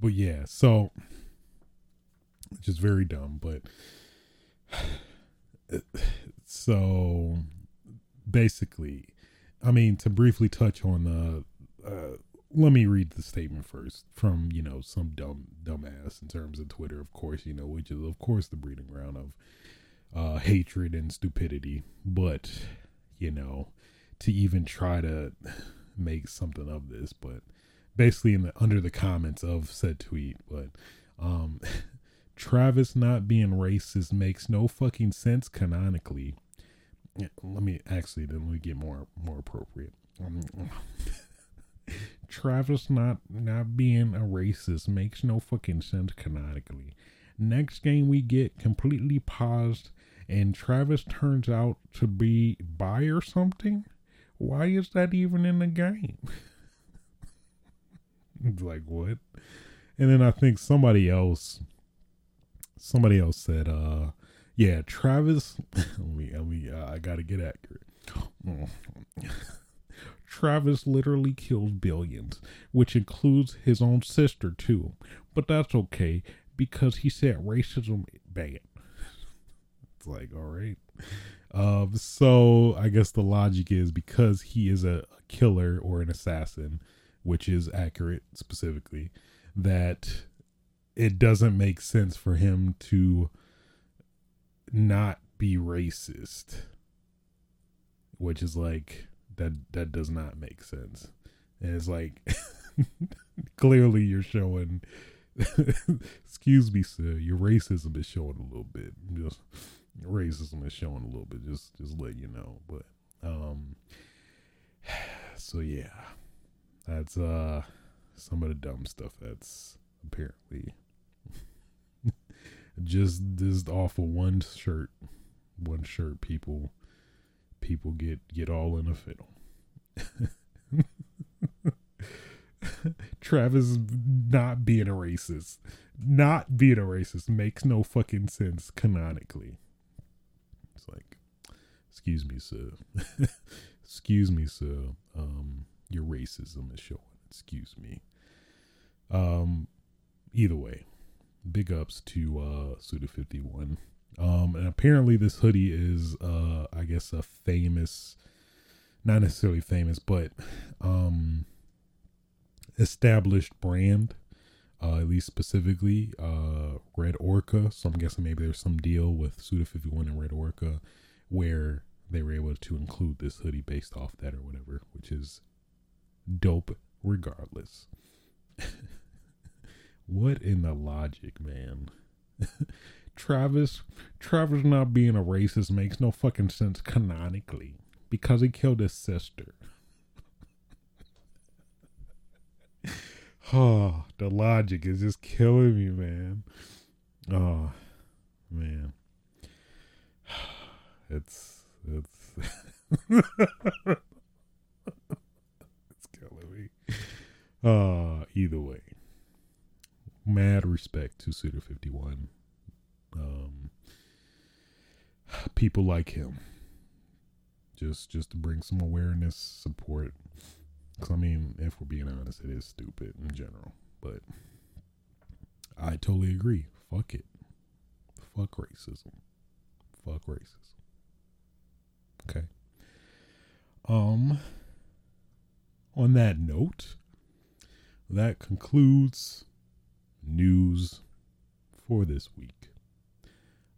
but yeah, so just very dumb. But so basically, I mean to briefly touch on. the, uh, let me read the statement first from you know some dumb dumbass in terms of Twitter, of course, you know, which is of course the breeding ground of uh, hatred and stupidity. But you know, to even try to make something of this, but basically in the under the comments of said tweet, but um Travis not being racist makes no fucking sense canonically. Let me actually then me get more more appropriate. Um, Travis not not being a racist makes no fucking sense canonically. Next game we get completely paused and Travis turns out to be bi or something. Why is that even in the game? like what? And then I think somebody else somebody else said uh yeah, Travis let me let me uh, I got to get accurate. Travis literally killed billions, which includes his own sister too. But that's okay because he said racism bad. It's like, all right. Um, so I guess the logic is because he is a killer or an assassin, which is accurate specifically, that it doesn't make sense for him to not be racist. Which is like that that does not make sense. And it's like clearly you're showing excuse me, sir, your racism is showing a little bit. Just racism is showing a little bit. Just just let you know. But um, so yeah, that's uh some of the dumb stuff that's apparently just this of one shirt, one shirt. People people get get all in a fiddle. Travis not being a racist, not being a racist makes no fucking sense canonically. It's like, excuse me, sir. excuse me, sir. Um, your racism is showing. Excuse me. Um, either way, big ups to uh Suda fifty one. Um, and apparently this hoodie is uh, I guess a famous, not necessarily famous, but um, established brand. Uh, at least specifically, uh, Red Orca. So I'm guessing maybe there's some deal with Suda 51 and Red Orca where they were able to include this hoodie based off that or whatever, which is dope regardless. what in the logic, man? Travis, Travis not being a racist makes no fucking sense canonically because he killed his sister. oh, the logic is just killing me, man. Oh, man. It's it's it's killing me. Uh either way. Mad respect to Suda 51 um, people like him. Just just to bring some awareness, support. Cause I mean, if we're being honest, it is stupid in general. But I totally agree. Fuck it. Fuck racism. Fuck racism. Okay. Um on that note, that concludes news for this week.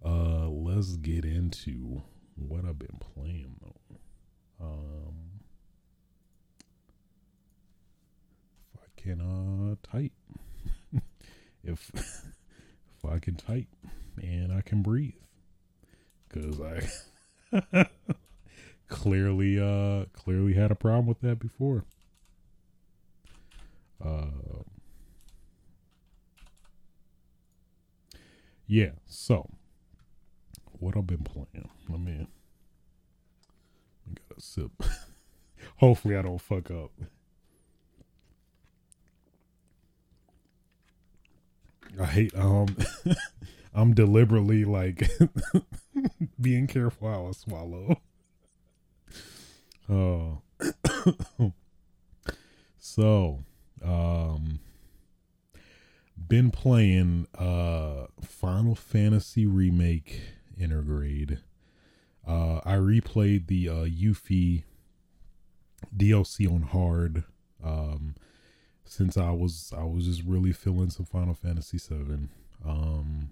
Uh, let's get into what I've been playing though. Um, if I can uh type, if if I can type and I can breathe, because I clearly uh clearly had a problem with that before. Uh, yeah, so what I've been playing. Let me. I got a sip. Hopefully, I don't fuck up. I hate um. I'm deliberately like being careful how I swallow. Oh. So, um, been playing uh Final Fantasy Remake Intergrade. Uh, I replayed the uh, Yuffie DLC on hard. Um, since I was I was just really feeling some Final Fantasy Seven. Um,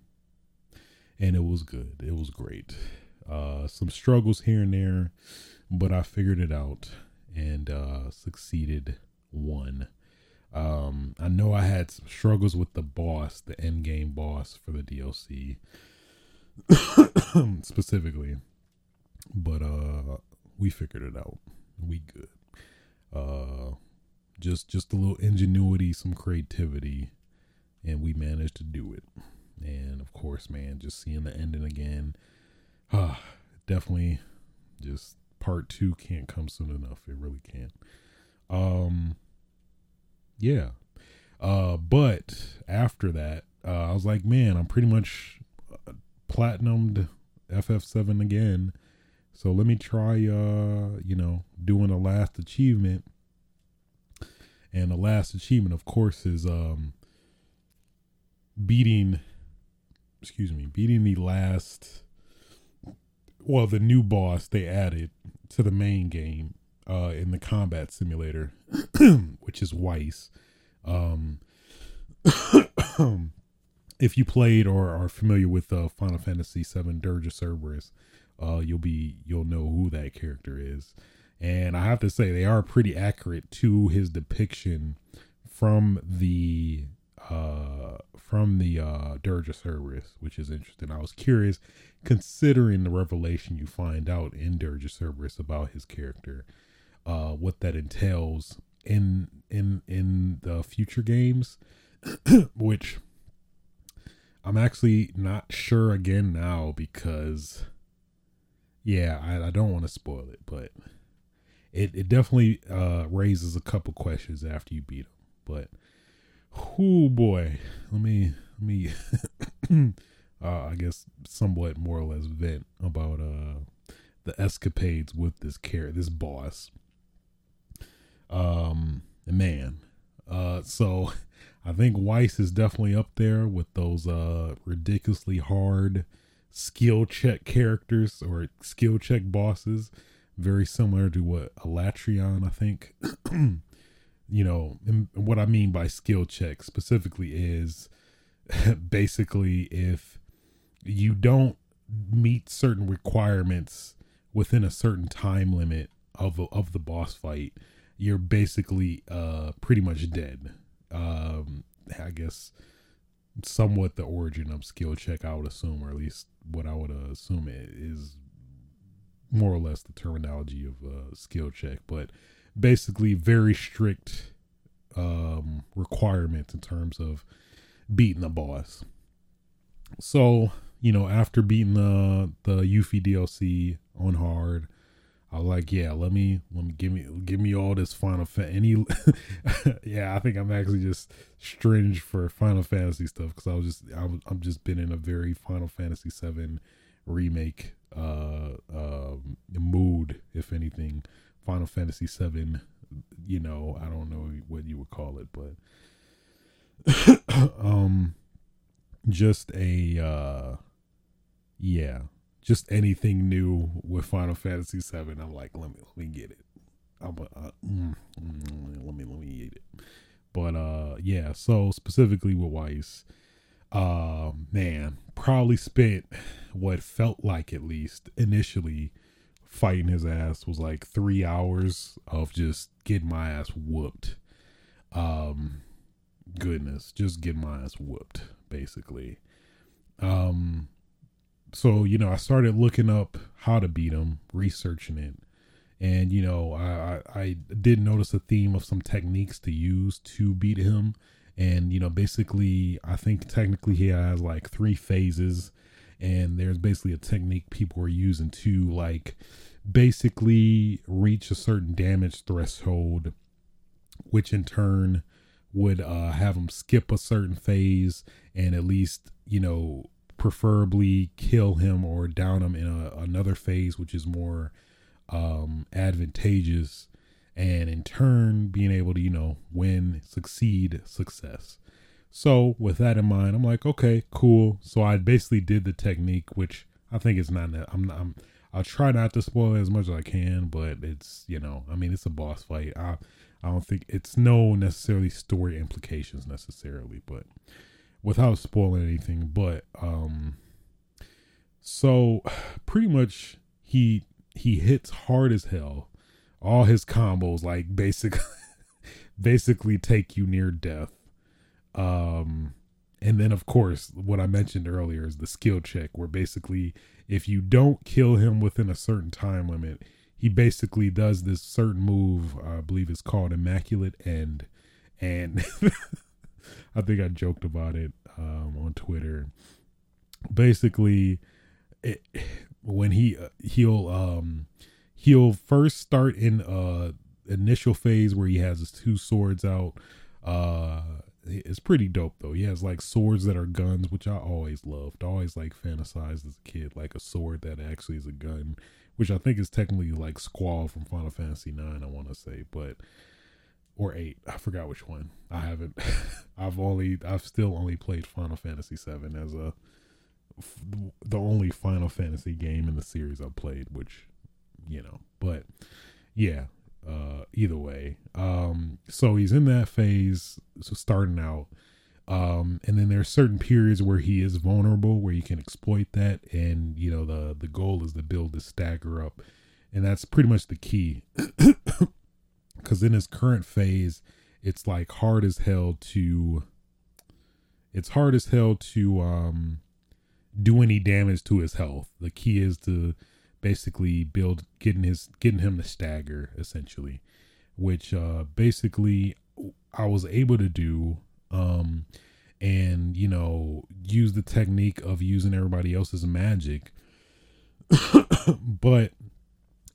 and it was good. It was great. Uh, some struggles here and there, but I figured it out and uh, succeeded. One. Um, I know I had some struggles with the boss, the end game boss for the DLC specifically, but uh, we figured it out. We good. Uh, just just a little ingenuity, some creativity, and we managed to do it. And of course, man, just seeing the ending again, ah, definitely, just part two can't come soon enough. It really can't. Um, yeah. Uh, but after that, uh, I was like, man, I'm pretty much uh, platinumed FF7 again. So let me try, uh, you know, doing a last achievement. And the last achievement, of course, is um, beating, excuse me, beating the last, well, the new boss they added to the main game uh, in the combat simulator, which is Weiss. Um, if you played or are familiar with uh, Final Fantasy VII Dirge of Cerberus, uh, you'll be you'll know who that character is. And I have to say they are pretty accurate to his depiction from the uh from the uh Dirge of Cerberus, which is interesting. I was curious considering the revelation you find out in Dirge of Cerberus about his character, uh what that entails in in in the future games, which I'm actually not sure again now because yeah, I, I don't want to spoil it, but it, it definitely uh, raises a couple questions after you beat them. But oh boy, let me let me uh, I guess somewhat more or less vent about uh the escapades with this character, this boss. Um, man, uh, so I think Weiss is definitely up there with those uh ridiculously hard skill check characters or skill check bosses, very similar to what Alatreon, I think. you know, what I mean by skill check specifically is basically if you don't meet certain requirements within a certain time limit of of the boss fight, you're basically uh pretty much dead. Um I guess somewhat the origin of skill check, I would assume, or at least what I would assume is more or less the terminology of uh, skill check, but basically very strict um, requirements in terms of beating the boss. So you know, after beating the the Yuffie DLC on hard, I was like, yeah, let me let me give me give me all this Final Fantasy. Any, yeah, I think I'm actually just strange for Final Fantasy stuff because I was just I'm I'm just been in a very Final Fantasy Seven remake uh uh mood, if anything. Final Fantasy Seven, you know, I don't know what you would call it, but um, just a uh, yeah just anything new with Final Fantasy Seven, I'm like, let me let me get it. I'm uh, mm, mm, let me let me eat it. But uh, yeah. So specifically with Weiss, uh, man, probably spent what felt like at least initially fighting his ass was like three hours of just getting my ass whooped. Um, goodness, just getting my ass whooped, basically. Um, so you know, I started looking up how to beat him, researching it, and you know, I, I, I did notice a theme of some techniques to use to beat him, and you know, basically, I think technically he has like three phases, and there's basically a technique people are using to like basically reach a certain damage threshold, which in turn would uh, have them skip a certain phase and at least you know preferably kill him or down him in a, another phase, which is more um, advantageous. and in turn being able to, you know, win, succeed, success. So with that in mind, I'm like, okay, cool. So I basically did the technique, which I think is not. I'm. not, I'm I'll try not to spoil it as much as I can, but it's you know, I mean, it's a boss fight. I I don't think it's no necessarily story implications necessarily, but without spoiling anything. But um, so pretty much he he hits hard as hell. All his combos like basically basically take you near death. Um and then of course what I mentioned earlier is the skill check where basically if you don't kill him within a certain time limit, he basically does this certain move, I believe it's called Immaculate End. And I think I joked about it um, on Twitter. Basically, it, when he uh, he'll um he'll first start in uh initial phase where he has his two swords out. Uh it's pretty dope though. He has like swords that are guns, which I always loved. I always like fantasized as a kid, like a sword that actually is a gun, which I think is technically like Squall from Final Fantasy Nine. I want to say, but or eight, I forgot which one. I haven't. I've only, I've still only played Final Fantasy Seven as a the only Final Fantasy game in the series I've played, which you know, but yeah, uh, either way. Um, so he's in that phase, so starting out. Um, and then there's certain periods where he is vulnerable, where you can exploit that, and you know the the goal is to build the stagger up, and that's pretty much the key. Because in his current phase, it's like hard as hell to. It's hard as hell to um, do any damage to his health. The key is to basically build getting his getting him to stagger essentially which uh basically i was able to do um and you know use the technique of using everybody else's magic but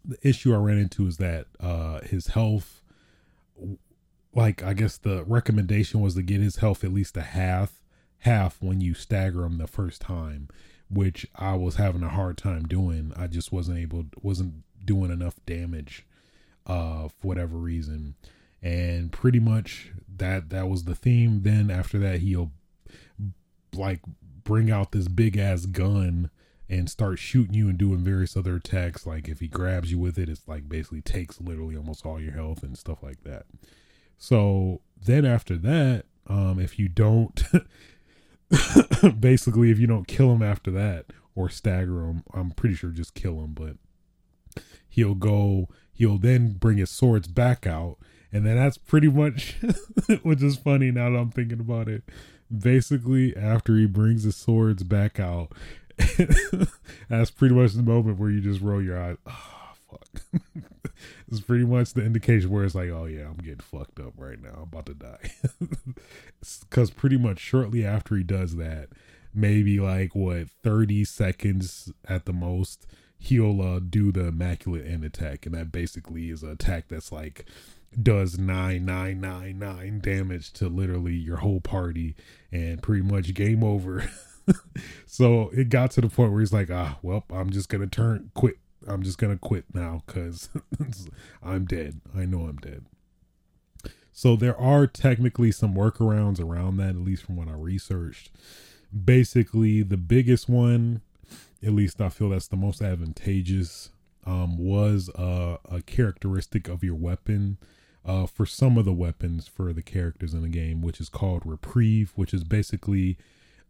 the issue i ran into is that uh his health like i guess the recommendation was to get his health at least a half half when you stagger him the first time which I was having a hard time doing. I just wasn't able, wasn't doing enough damage, uh, for whatever reason. And pretty much that that was the theme. Then after that, he'll like bring out this big ass gun and start shooting you and doing various other attacks. Like if he grabs you with it, it's like basically takes literally almost all your health and stuff like that. So then after that, um, if you don't basically, if you don't kill him after that or stagger him, I'm pretty sure just kill him. But he'll go. He'll then bring his swords back out, and then that's pretty much, which is funny now that I'm thinking about it. Basically, after he brings his swords back out, that's pretty much the moment where you just roll your eyes. Oh, fuck. it's pretty much the indication where it's like, oh yeah, I'm getting fucked up right now. I'm about to die. Because pretty much shortly after he does that, maybe like what 30 seconds at the most, he'll uh, do the immaculate end attack, and that basically is an attack that's like does nine nine nine nine damage to literally your whole party, and pretty much game over. so it got to the point where he's like, ah, well, I'm just gonna turn quit I'm just gonna quit now because I'm dead. I know I'm dead. So there are technically some workarounds around that, at least from what I researched. Basically, the biggest one, at least I feel that's the most advantageous, um, was uh, a characteristic of your weapon. Uh, for some of the weapons for the characters in the game, which is called reprieve, which is basically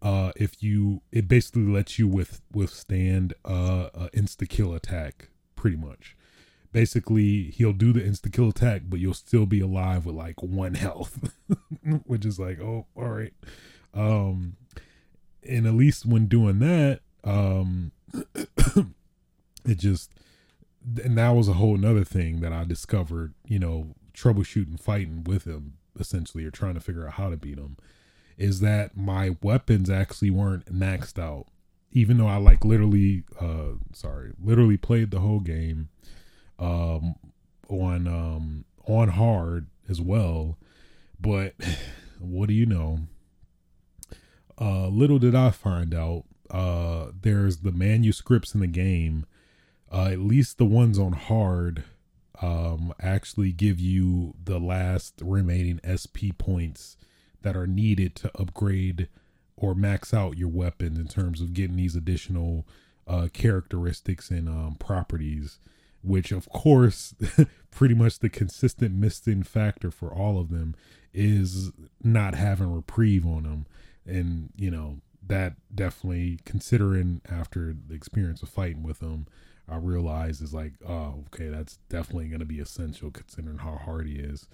uh, if you it basically lets you with withstand uh, insta kill attack pretty much. Basically, he'll do the insta kill attack, but you'll still be alive with like one health, which is like, oh, all right. Um, and at least when doing that, um, it just and that was a whole another thing that I discovered. You know, troubleshooting, fighting with him, essentially, or trying to figure out how to beat him is that my weapons actually weren't maxed out. Even though I like literally uh sorry, literally played the whole game um on um on hard as well. But what do you know? Uh little did I find out uh there's the manuscripts in the game, uh at least the ones on hard um, actually give you the last remaining SP points that are needed to upgrade or max out your weapons in terms of getting these additional uh, characteristics and um, properties. Which, of course, pretty much the consistent missing factor for all of them is not having reprieve on them. And, you know, that definitely, considering after the experience of fighting with them, I realized is like, oh, okay, that's definitely going to be essential considering how hard he is.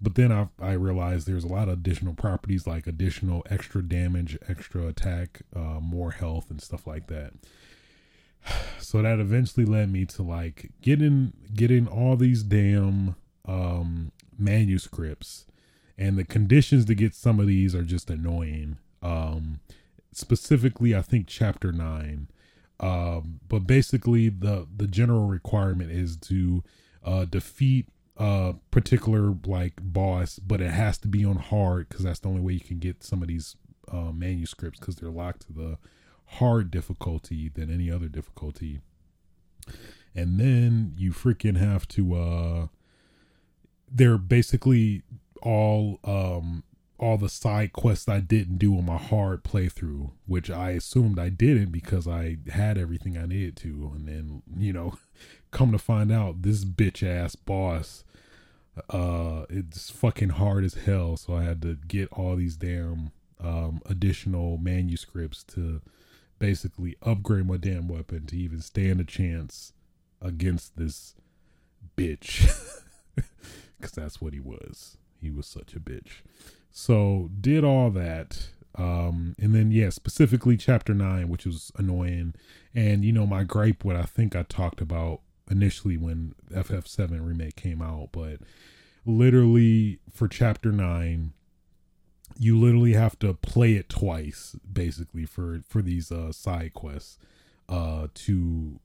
But then I, I realized there's a lot of additional properties like additional extra damage, extra attack, uh, more health, and stuff like that. So that eventually led me to like getting getting all these damn um, manuscripts, and the conditions to get some of these are just annoying. Um, specifically, I think chapter nine um, but basically, the the general requirement is to uh, defeat a particular like boss, but it has to be on hard because that's the only way you can get some of these uh, manuscripts because they're locked to the hard difficulty than any other difficulty. And then you freaking have to. uh They're basically all um all the side quests I didn't do on my hard playthrough, which I assumed I didn't because I had everything I needed to. And then, you know, come to find out this bitch ass boss, uh, it's fucking hard as hell. So I had to get all these damn um, additional manuscripts to basically upgrade my damn weapon to even stand a chance against this bitch. Because that's what he was. He was such a bitch. So did all that. Um, and then yeah, specifically chapter nine, which was annoying. And you know, my gripe, what I think I talked about initially when FF7 remake came out, but literally for chapter nine, you literally have to play it twice, basically for for these uh, side quests, uh, to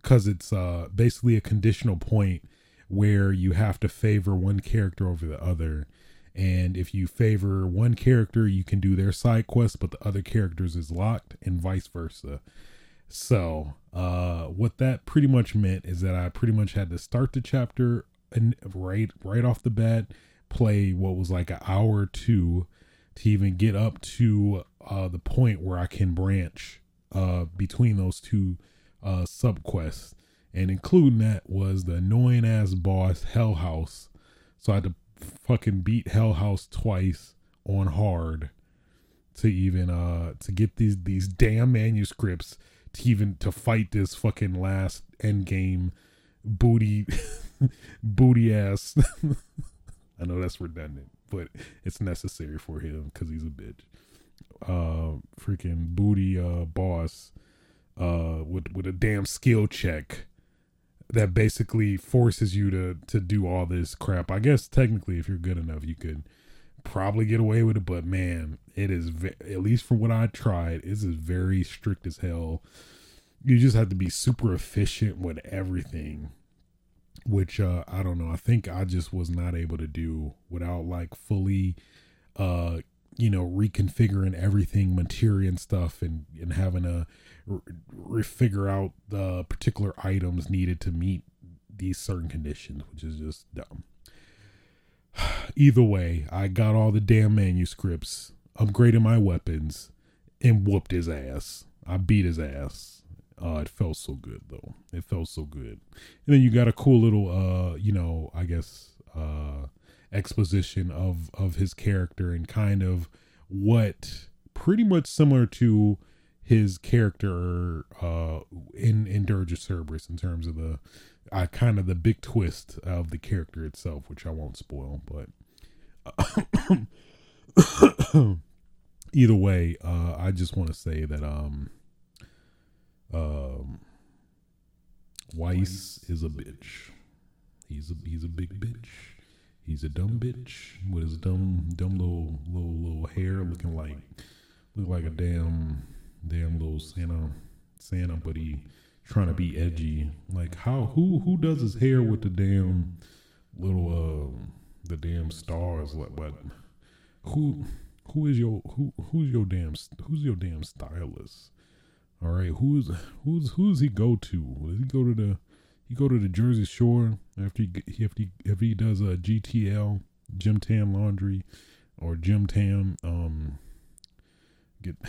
because it's uh basically a conditional point where you have to favor one character over the other and if you favor one character, you can do their side quest, but the other characters is locked, and vice versa. So, uh, what that pretty much meant is that I pretty much had to start the chapter and right right off the bat, play what was like an hour or two to even get up to uh, the point where I can branch uh, between those two uh, sub quests. And including that was the annoying ass boss Hell House. So I had to fucking beat Hell House twice on hard to even uh to get these these damn manuscripts to even to fight this fucking last end game booty booty ass I know that's redundant, but it's necessary for him because he's a bitch. Uh, freaking booty uh boss uh with with a damn skill check that basically forces you to to do all this crap. I guess technically, if you're good enough, you could probably get away with it. But man, it is ve- at least from what I tried, it is very strict as hell. You just have to be super efficient with everything, which uh, I don't know. I think I just was not able to do without like fully, uh, you know, reconfiguring everything, materia and stuff, and and having to re- figure out the particular items needed to meet these certain conditions, which is just dumb. Either way, I got all the damn manuscripts, upgraded my weapons, and whooped his ass. I beat his ass. Uh, it felt so good though. It felt so good. And then you got a cool little, uh, you know, I guess, uh, exposition of of his character and kind of what pretty much similar to his character uh in in Dirge of Cerberus in terms of the uh, kind of the big twist of the character itself, which I won't spoil, but either way, uh I just want to say that um um Weiss is a bitch. He's a he's a big bitch. He's a dumb bitch with his dumb dumb little little little hair looking like look like a damn damn little Santa, Santa, but he trying to be edgy. Like how who who does his hair with the damn little uh the damn stars? Like what? Who who is your who who's your damn who's your damn stylist? All right, who's who's who's he go to? Does he go to the he go to the Jersey Shore after he if he if he does a GTL Gym Tan Laundry or Gym Tan um get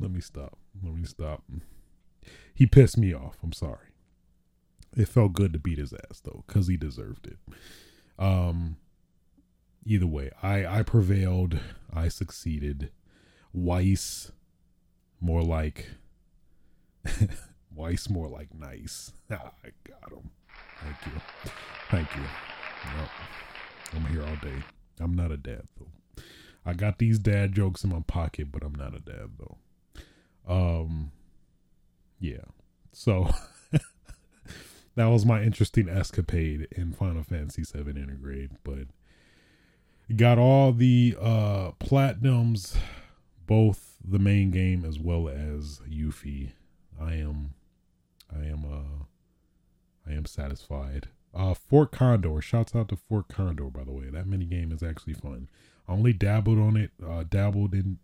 let me stop let me stop he pissed me off. I'm sorry. It felt good to beat his ass though because he deserved it. Um either way i i prevailed. I succeeded. Weiss more like weiss more like nice. I got him. Thank you. Thank you. Yep. i'm here all day. I'm not a dad though. I got these dad jokes in my pocket but i'm not a dad though. Um yeah so that was my interesting escapade in Final Fantasy VII Intergrade, but got all the uh platinums, both the main game as well as Yuffie. I am, I am, uh, I am satisfied. Uh, Fort Condor. Shouts out to Fort Condor, by the way. That mini game is actually fun. I only dabbled on it, uh, dabbled in,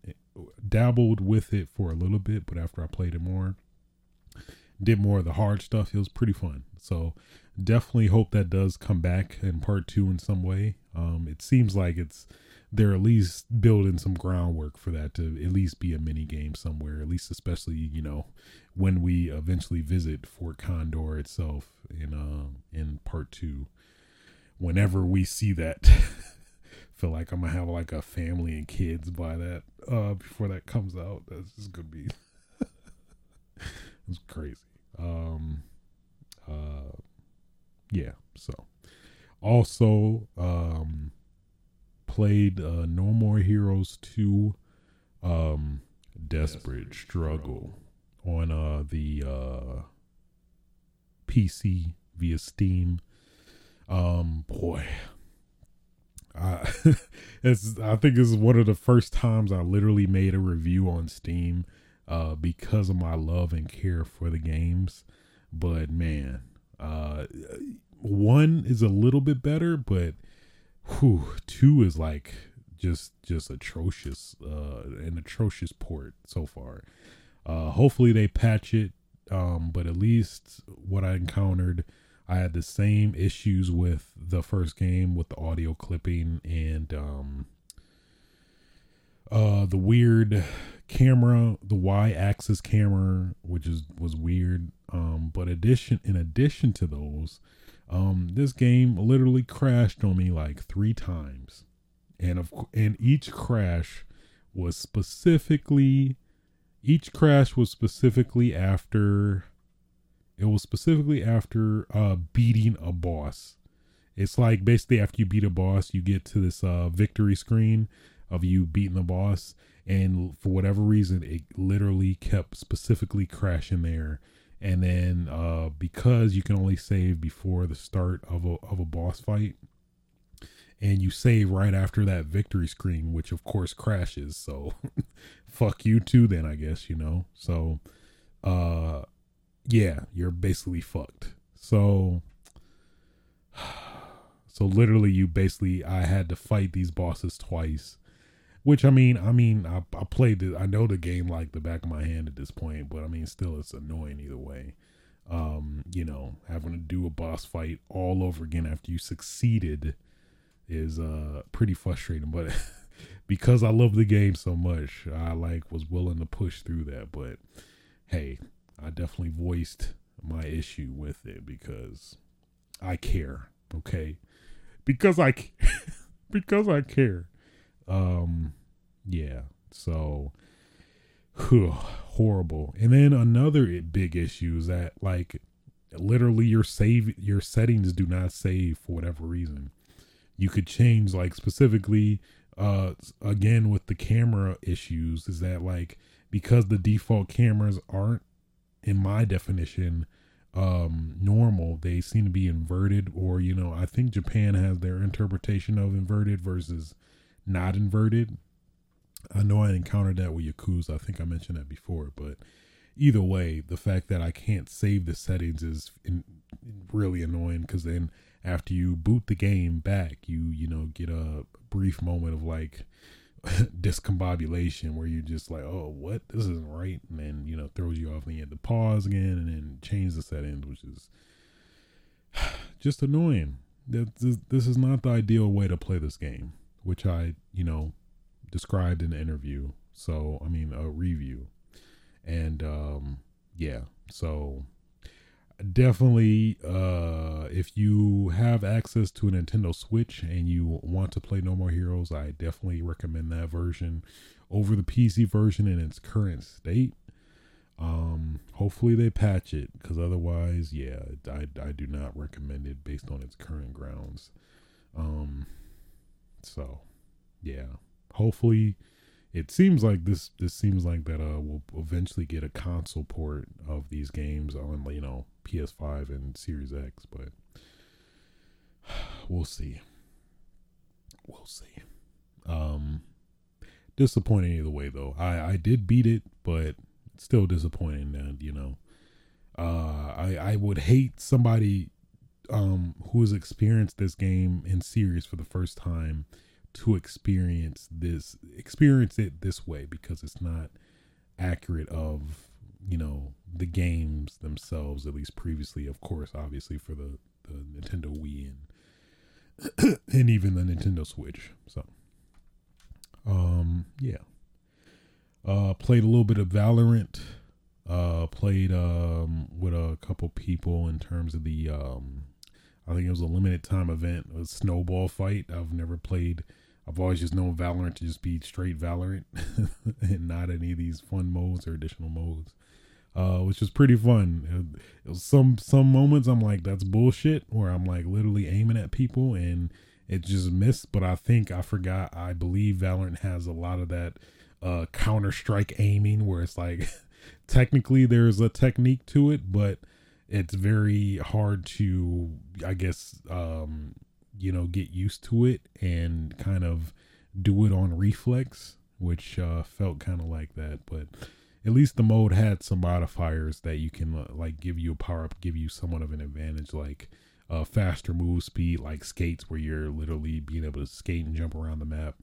dabbled with it for a little bit, but after I played it more, did more of the hard stuff. It was pretty fun. So definitely hope that does come back in part two in some way. Um, it seems like it's they're at least building some groundwork for that to at least be a mini game somewhere. At least, especially you know when we eventually visit Fort Condor itself in uh, in part two. Whenever we see that, feel like I'm gonna have like a family and kids by that uh, before that comes out. That's just gonna be it's crazy. Um, uh, yeah. So, also, um, played uh, No More Heroes two, um, Desperate Struggle on uh the uh PC via Steam. Um, boy, I it's I think this is one of the first times I literally made a review on Steam uh, because of my love and care for the games. But man, uh, one is a little bit better, but whew, two is like just just atrocious, uh, an atrocious port so far. Uh, hopefully they patch it, um, but at least what I encountered, I had the same issues with the first game with the audio clipping and um, uh, the weird camera, the y-axis camera, which is was weird. Um, but addition in addition to those, um, this game literally crashed on me like three times, and of and each crash was specifically, each crash was specifically after, it was specifically after uh beating a boss. It's like basically after you beat a boss, you get to this uh victory screen of you beating the boss and for whatever reason it literally kept specifically crashing there. And then uh, because you can only save before the start of a, of a boss fight and you save right after that victory screen which of course crashes so fuck you too then i guess you know? So uh yeah you're basically fucked. So so literally you basically i had to fight these bosses twice which I mean, I mean, I, I played it. I know the game like the back of my hand at this point, but I mean, still, it's annoying either way. Um, you know, having to do a boss fight all over again after you succeeded is uh pretty frustrating. But because I love the game so much, I like was willing to push through that. But hey, I definitely voiced my issue with it because I care. Okay, because I because I care. Um, yeah. So, whew, horrible. And then another big issue is that like literally your save your settings do not save for whatever reason. You could change like specifically uh again with the camera issues is that like because the default cameras aren't in my definition um normal they seem to be inverted or you know i think japan has their interpretation of inverted versus not inverted. I know I encountered that with Yakuza. I think I mentioned that before, but either way, the fact that I can't save the settings is in, really annoying because then after you boot the game back, you you know get a brief moment of like, discombobulation where you're just like, oh, what? This isn't right. And then, you know, throws you off and you have to pause again and then change the settings, which is just annoying. This, this is not the ideal way to play this game, which I, you know, described in the interview. So, I mean, a review. And, um, yeah, so definitely uh if you have access to a Nintendo Switch and you want to play No More Heroes, I definitely recommend that version over the PC version in its current state. Um hopefully they patch it cuz otherwise, yeah, I I do not recommend it based on its current grounds. Um so, yeah. Hopefully it seems like this this seems like that uh we'll eventually get a console port of these games on you know PS5 and Series X, but we'll see. We'll see. Um disappointing either way though. I I did beat it, but still disappointing that, you know. Uh I I would hate somebody um who has experienced this game in series for the first time to experience this experience it this way because it's not accurate of you know the games themselves at least previously of course obviously for the the Nintendo Wii and and even the Nintendo Switch so. Um yeah. Uh played a little bit of Valorant uh played um with a couple people in terms of the um I think it was a limited time event, a snowball fight. I've never played I've always just known Valorant to just be straight Valorant and not any of these fun modes or additional modes. Uh, which was pretty fun. It, it some some moments I'm like that's bullshit, where I'm like literally aiming at people and it just missed. But I think I forgot. I believe Valorant has a lot of that uh, Counter Strike aiming, where it's like technically there's a technique to it, but it's very hard to, I guess, um, you know, get used to it and kind of do it on reflex, which uh, felt kind of like that. But at least the mode had some modifiers that you can uh, like give you a power up, give you somewhat of an advantage, like uh, faster move speed, like skates, where you're literally being able to skate and jump around the map.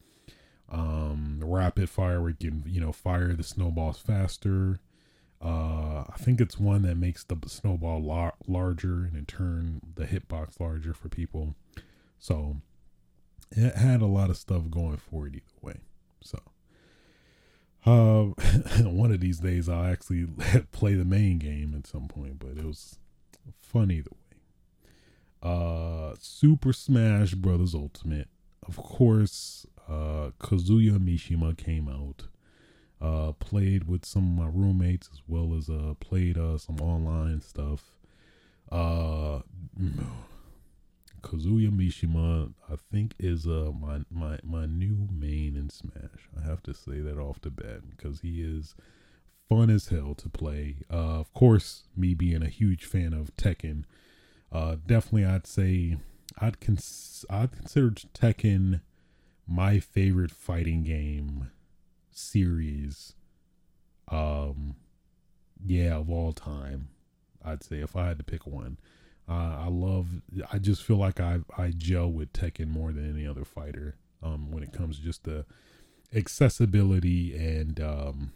Um, rapid fire, where you can you know fire the snowballs faster. Uh, I think it's one that makes the snowball lar- larger and in turn the hitbox larger for people. So it had a lot of stuff going for it either way. So uh, one of these days I'll actually play the main game at some point, but it was fun either way. Uh, Super Smash Brothers Ultimate, of course. Uh, Kazuya Mishima came out. Uh, played with some of my roommates as well as uh played uh some online stuff. Uh, Kazuya Mishima, I think, is uh my my my new main in Smash. I have to say that off the bat because he is fun as hell to play. Uh, of course, me being a huge fan of Tekken, uh, definitely I'd say I'd cons- I'd consider Tekken my favorite fighting game series. Um, yeah, of all time, I'd say if I had to pick one. Uh, I love. I just feel like I I gel with Tekken more than any other fighter. Um, when it comes to just the accessibility and um,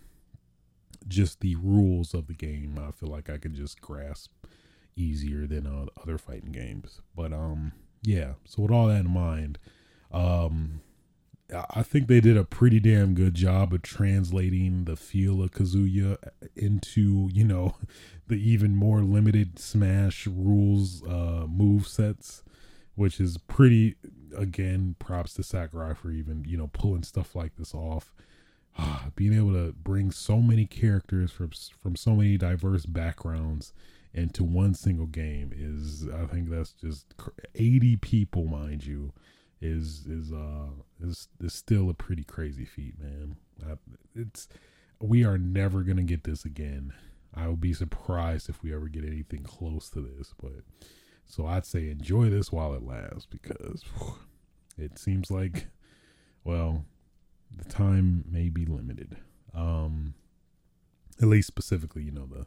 just the rules of the game, I feel like I can just grasp easier than uh, other fighting games. But um, yeah. So with all that in mind, um, I think they did a pretty damn good job of translating the feel of Kazuya into, you know, the even more limited Smash rules uh move sets, which is pretty again, props to Sakurai for even, you know, pulling stuff like this off. being able to bring so many characters from from so many diverse backgrounds into one single game is I think that's just 80 people mind you is is uh is is still a pretty crazy feat, man. I, it's we are never gonna get this again. I would be surprised if we ever get anything close to this, but so I'd say enjoy this while it lasts because whew, it seems like well the time may be limited. Um at least specifically, you know, the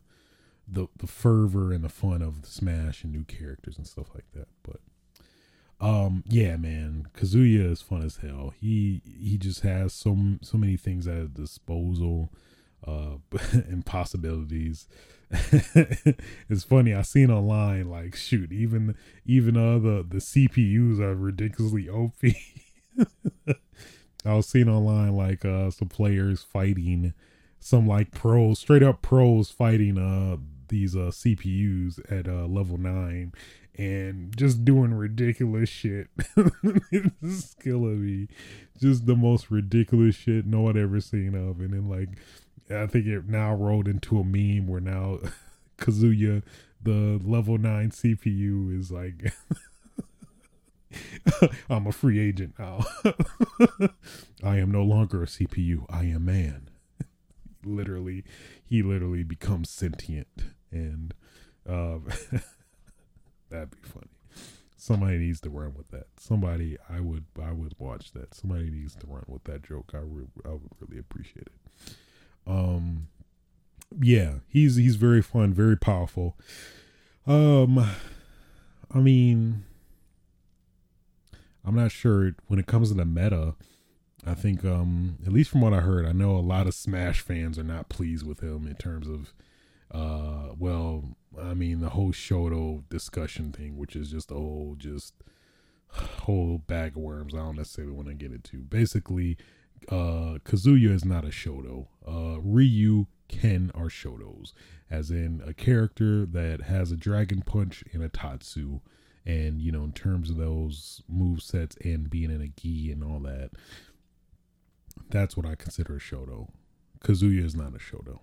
the the fervor and the fun of the smash and new characters and stuff like that. But Um, yeah, man, Kazuya is fun as hell. He he just has so so many things at his disposal, uh, impossibilities. it's funny. I seen online like shoot, even even uh the the CPUs are ridiculously OP. I was seeing online like uh some players fighting some like pros, straight up pros fighting uh these uh CPUs at uh level nine and just doing ridiculous shit. it's killing me. Just the most ridiculous shit no one ever seen of. And then like I think it now rolled into a meme where now Kazuya, the level nine CPU, is like I'm a free agent now. I am no longer a CPU. I am man. literally, he literally becomes sentient and um That'd be funny. Somebody needs to run with that. Somebody, I would, I would watch that. Somebody needs to run with that joke. I, re- I would really appreciate it. Um, yeah, he's he's very fun, very powerful. Um, I mean, I'm not sure when it comes to the meta. I think, um, at least from what I heard, I know a lot of Smash fans are not pleased with him in terms of, uh, well, I mean, the whole Shoto discussion thing, which is just a whole, just whole bag of worms. I don't necessarily want to get into. Basically, uh, Kazuya is not a Shoto. Uh, Ryu, Ken are Shotos, as in a character that has a Dragon Punch and a Tatsu. And, you know, in terms of those move sets and being in a gi and all that, that's what I consider a Shoto. Kazuya is not a Shoto.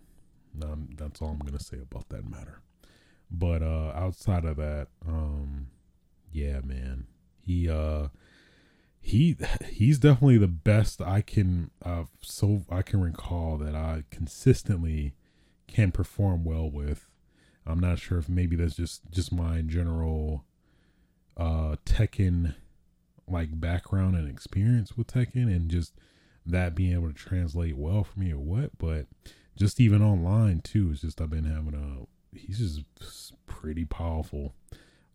Um, that's all I'm going to say about that matter. But uh outside of that, um yeah, man. He uh he he's definitely the best I can uh so I can recall that I consistently can perform well with. I'm not sure if maybe that's just just my general uh Tekken like background and experience with Tekken and just that being able to translate well for me or what, but just even online too, it's just I've been having a he's just pretty powerful.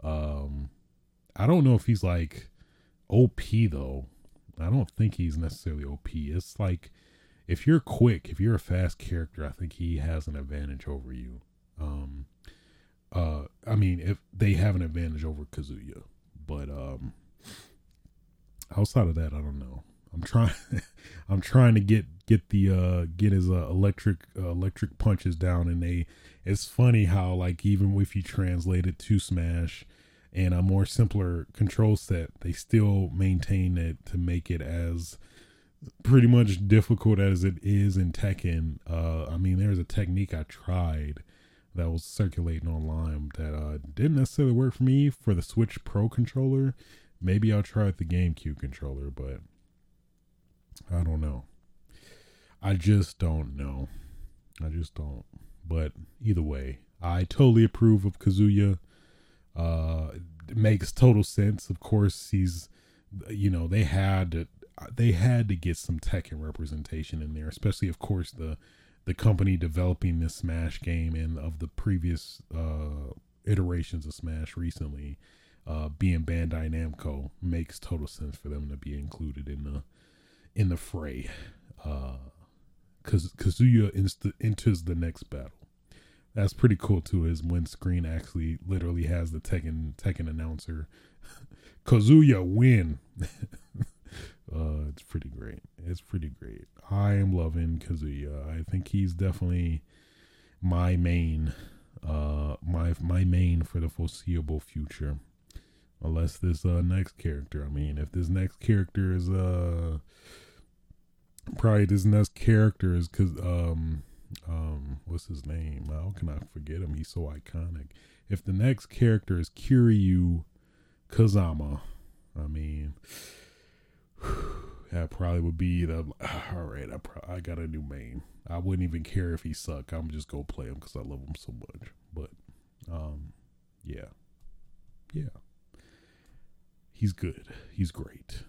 Um, I don't know if he's like OP though. I don't think he's necessarily OP. It's like if you're quick, if you're a fast character, I think he has an advantage over you. Um, uh, I mean, if they have an advantage over Kazuya, but um, outside of that, I don't know. I'm trying, I'm trying to get get the uh get his uh, electric uh, electric punches down, and they it's funny how like even if you translate it to Smash and a more simpler control set, they still maintain it to make it as pretty much difficult as it is in Tekken. Uh, I mean, there's a technique I tried that was circulating online that uh, didn't necessarily work for me for the Switch Pro controller. Maybe I'll try it the GameCube controller, but I don't know. I just don't know. I just don't. But either way, I totally approve of Kazuya. Uh, it makes total sense. Of course, he's, you know, they had to, they had to get some Tekken representation in there, especially, of course, the the company developing this Smash game and of the previous uh, iterations of Smash recently, uh, being Bandai Namco, makes total sense for them to be included in the in the fray. Uh, Kaz- Kazuya inst- enters the next battle that's pretty cool too. Is when screen actually literally has the Tekken Tekken announcer, Kazuya win. uh, it's pretty great. It's pretty great. I am loving Kazuya. I think he's definitely my main, uh, my my main for the foreseeable future. Unless this uh next character. I mean, if this next character is uh probably this next character is because um um what's his name? How can i forget him? He's so iconic. If the next character is kiryu kazama i mean that probably would be the all right i pro- i got a new main. I wouldn't even care if he sucked. i'm just go play him because i love him so much. But um yeah. Yeah. He's good. He's great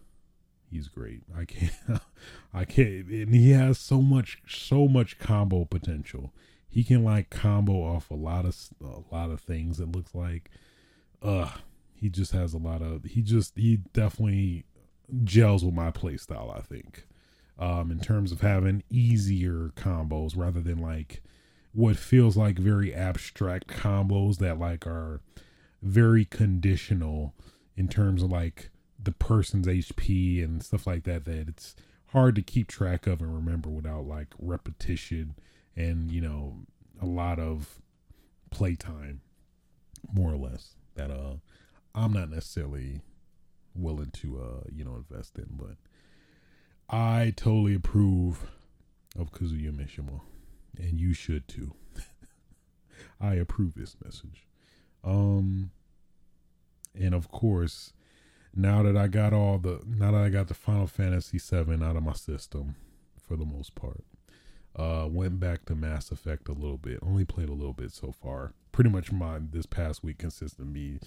he's great. I can't, I can't, and he has so much, so much combo potential. He can like combo off a lot of, a lot of things. It looks like, uh, he just has a lot of he just he definitely gels with my play style, I think. Um, in terms of having easier combos rather than like what feels like very abstract combos that like are very conditional in terms of like the person's HP and stuff like that that it's hard to keep track of and remember without like repetition and you know a lot of playtime more or less that uh I'm not necessarily willing to uh you know invest in but I totally approve of Kazuya Mishima and you should too. I approve this message. Um and of course now that I got all the now that I got the Final Fantasy 7 out of my system for the most part uh went back to Mass Effect a little bit. Only played a little bit so far. Pretty much my this past week consists of me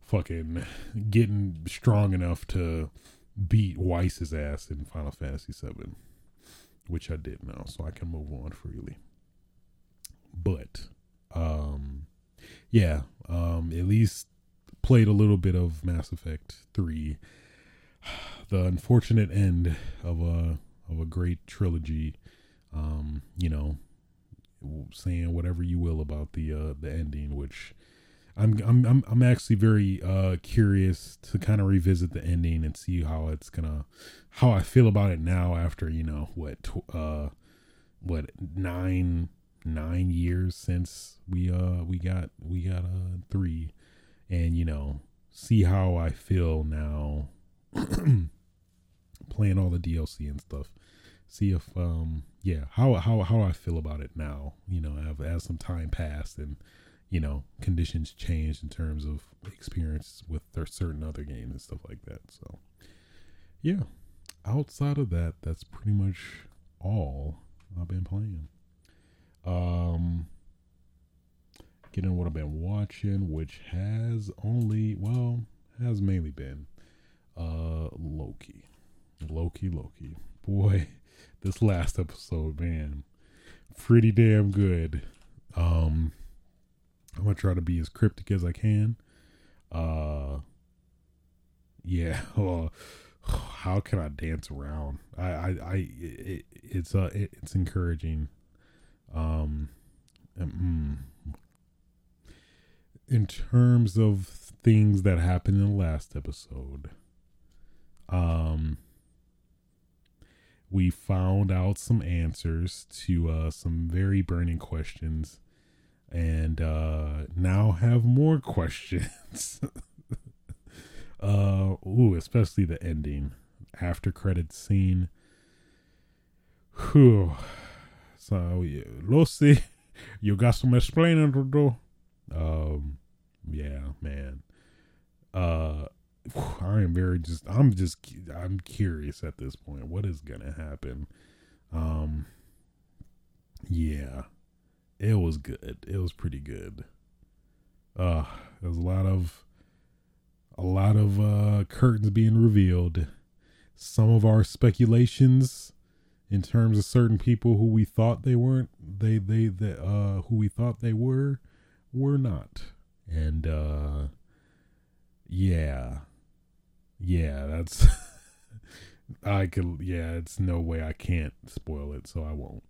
fucking getting strong enough to beat Weiss's ass in Final Fantasy 7 which I did now so I can move on freely. But um yeah um at least played a little bit of Mass Effect 3 the unfortunate end of a of a great trilogy um you know saying whatever you will about the uh the ending which I'm I'm I'm, I'm actually very uh curious to kind of revisit the ending and see how it's gonna how I feel about it now after you know what tw- uh what nine nine years since we uh we got we got uh three and you know see how I feel now playing all the DLC and stuff. See if um yeah how how how I feel about it now you know as, as some time passed and you know conditions changed in terms of experience with certain other games and stuff like that. So yeah outside of that that's pretty much all I've been playing. Um getting what I've been watching which has only well has mainly been uh Loki Loki Loki boy this last episode, man, pretty damn good. Um, I'm gonna try to be as cryptic as I can. Uh, yeah. Well, how can I dance around? I, I, I it, it's uh, it, it's encouraging. Um, mm, in terms of things that happened in the last episode, um we found out some answers to uh, some very burning questions and uh, now have more questions. uh, ooh, especially the ending after credit scene. Whew. So, Lucy, you got some explaining to do. Um, yeah, man. Uh, I am very just I'm just I'm curious at this point what is gonna happen. Um yeah. It was good. It was pretty good. Uh there was a lot of a lot of uh curtains being revealed. Some of our speculations in terms of certain people who we thought they weren't they they the uh who we thought they were were not. And uh yeah yeah, that's I could yeah, it's no way I can't spoil it, so I won't.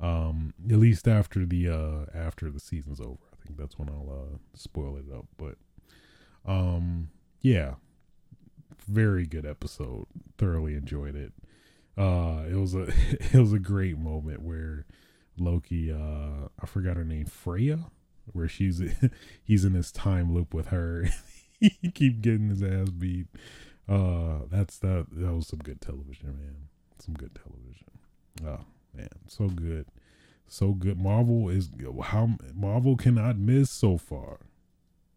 Um at least after the uh after the season's over. I think that's when I'll uh spoil it up, but um yeah. Very good episode. Thoroughly enjoyed it. Uh it was a it was a great moment where Loki uh I forgot her name, Freya, where she's he's in this time loop with her. he keep getting his ass beat uh, that's that. That was some good television, man. Some good television. Oh man, so good, so good. Marvel is how Marvel cannot miss so far.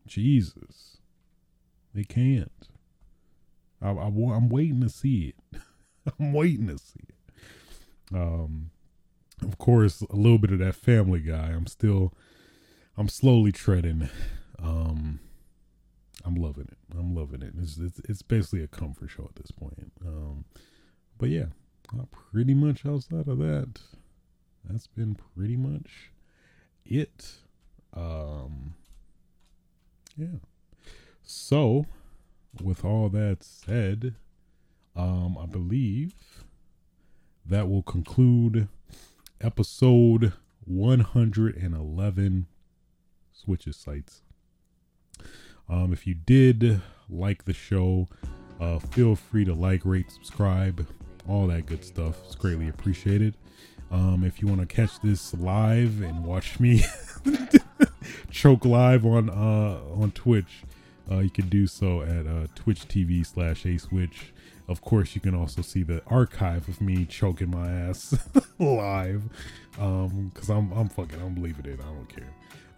Jesus, they can't. I, I I'm waiting to see it. I'm waiting to see it. Um, of course, a little bit of that Family Guy. I'm still, I'm slowly treading. Um, I'm loving it. I'm loving it. It's it's, it's basically a comfort show at this point. Um, but yeah, pretty much outside of that, that's been pretty much it. Um, yeah. So, with all that said, um, I believe that will conclude episode 111 Switches Sites. Um, if you did like the show, uh, feel free to like, rate, subscribe, all that good stuff. It's greatly appreciated. Um, if you want to catch this live and watch me choke live on uh, on Twitch, uh, you can do so at uh, Twitch TV slash A Switch. Of course, you can also see the archive of me choking my ass live, um, cause I'm I'm fucking I'm leaving it. I don't care.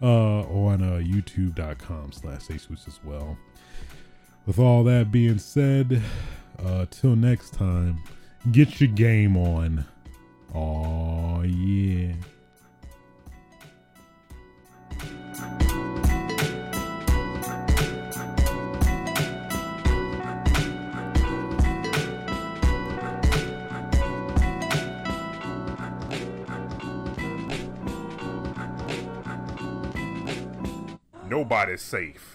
Uh, on uh, YouTube.com slash A as well. With all that being said, uh, till next time, get your game on. Oh yeah. Nobody's safe.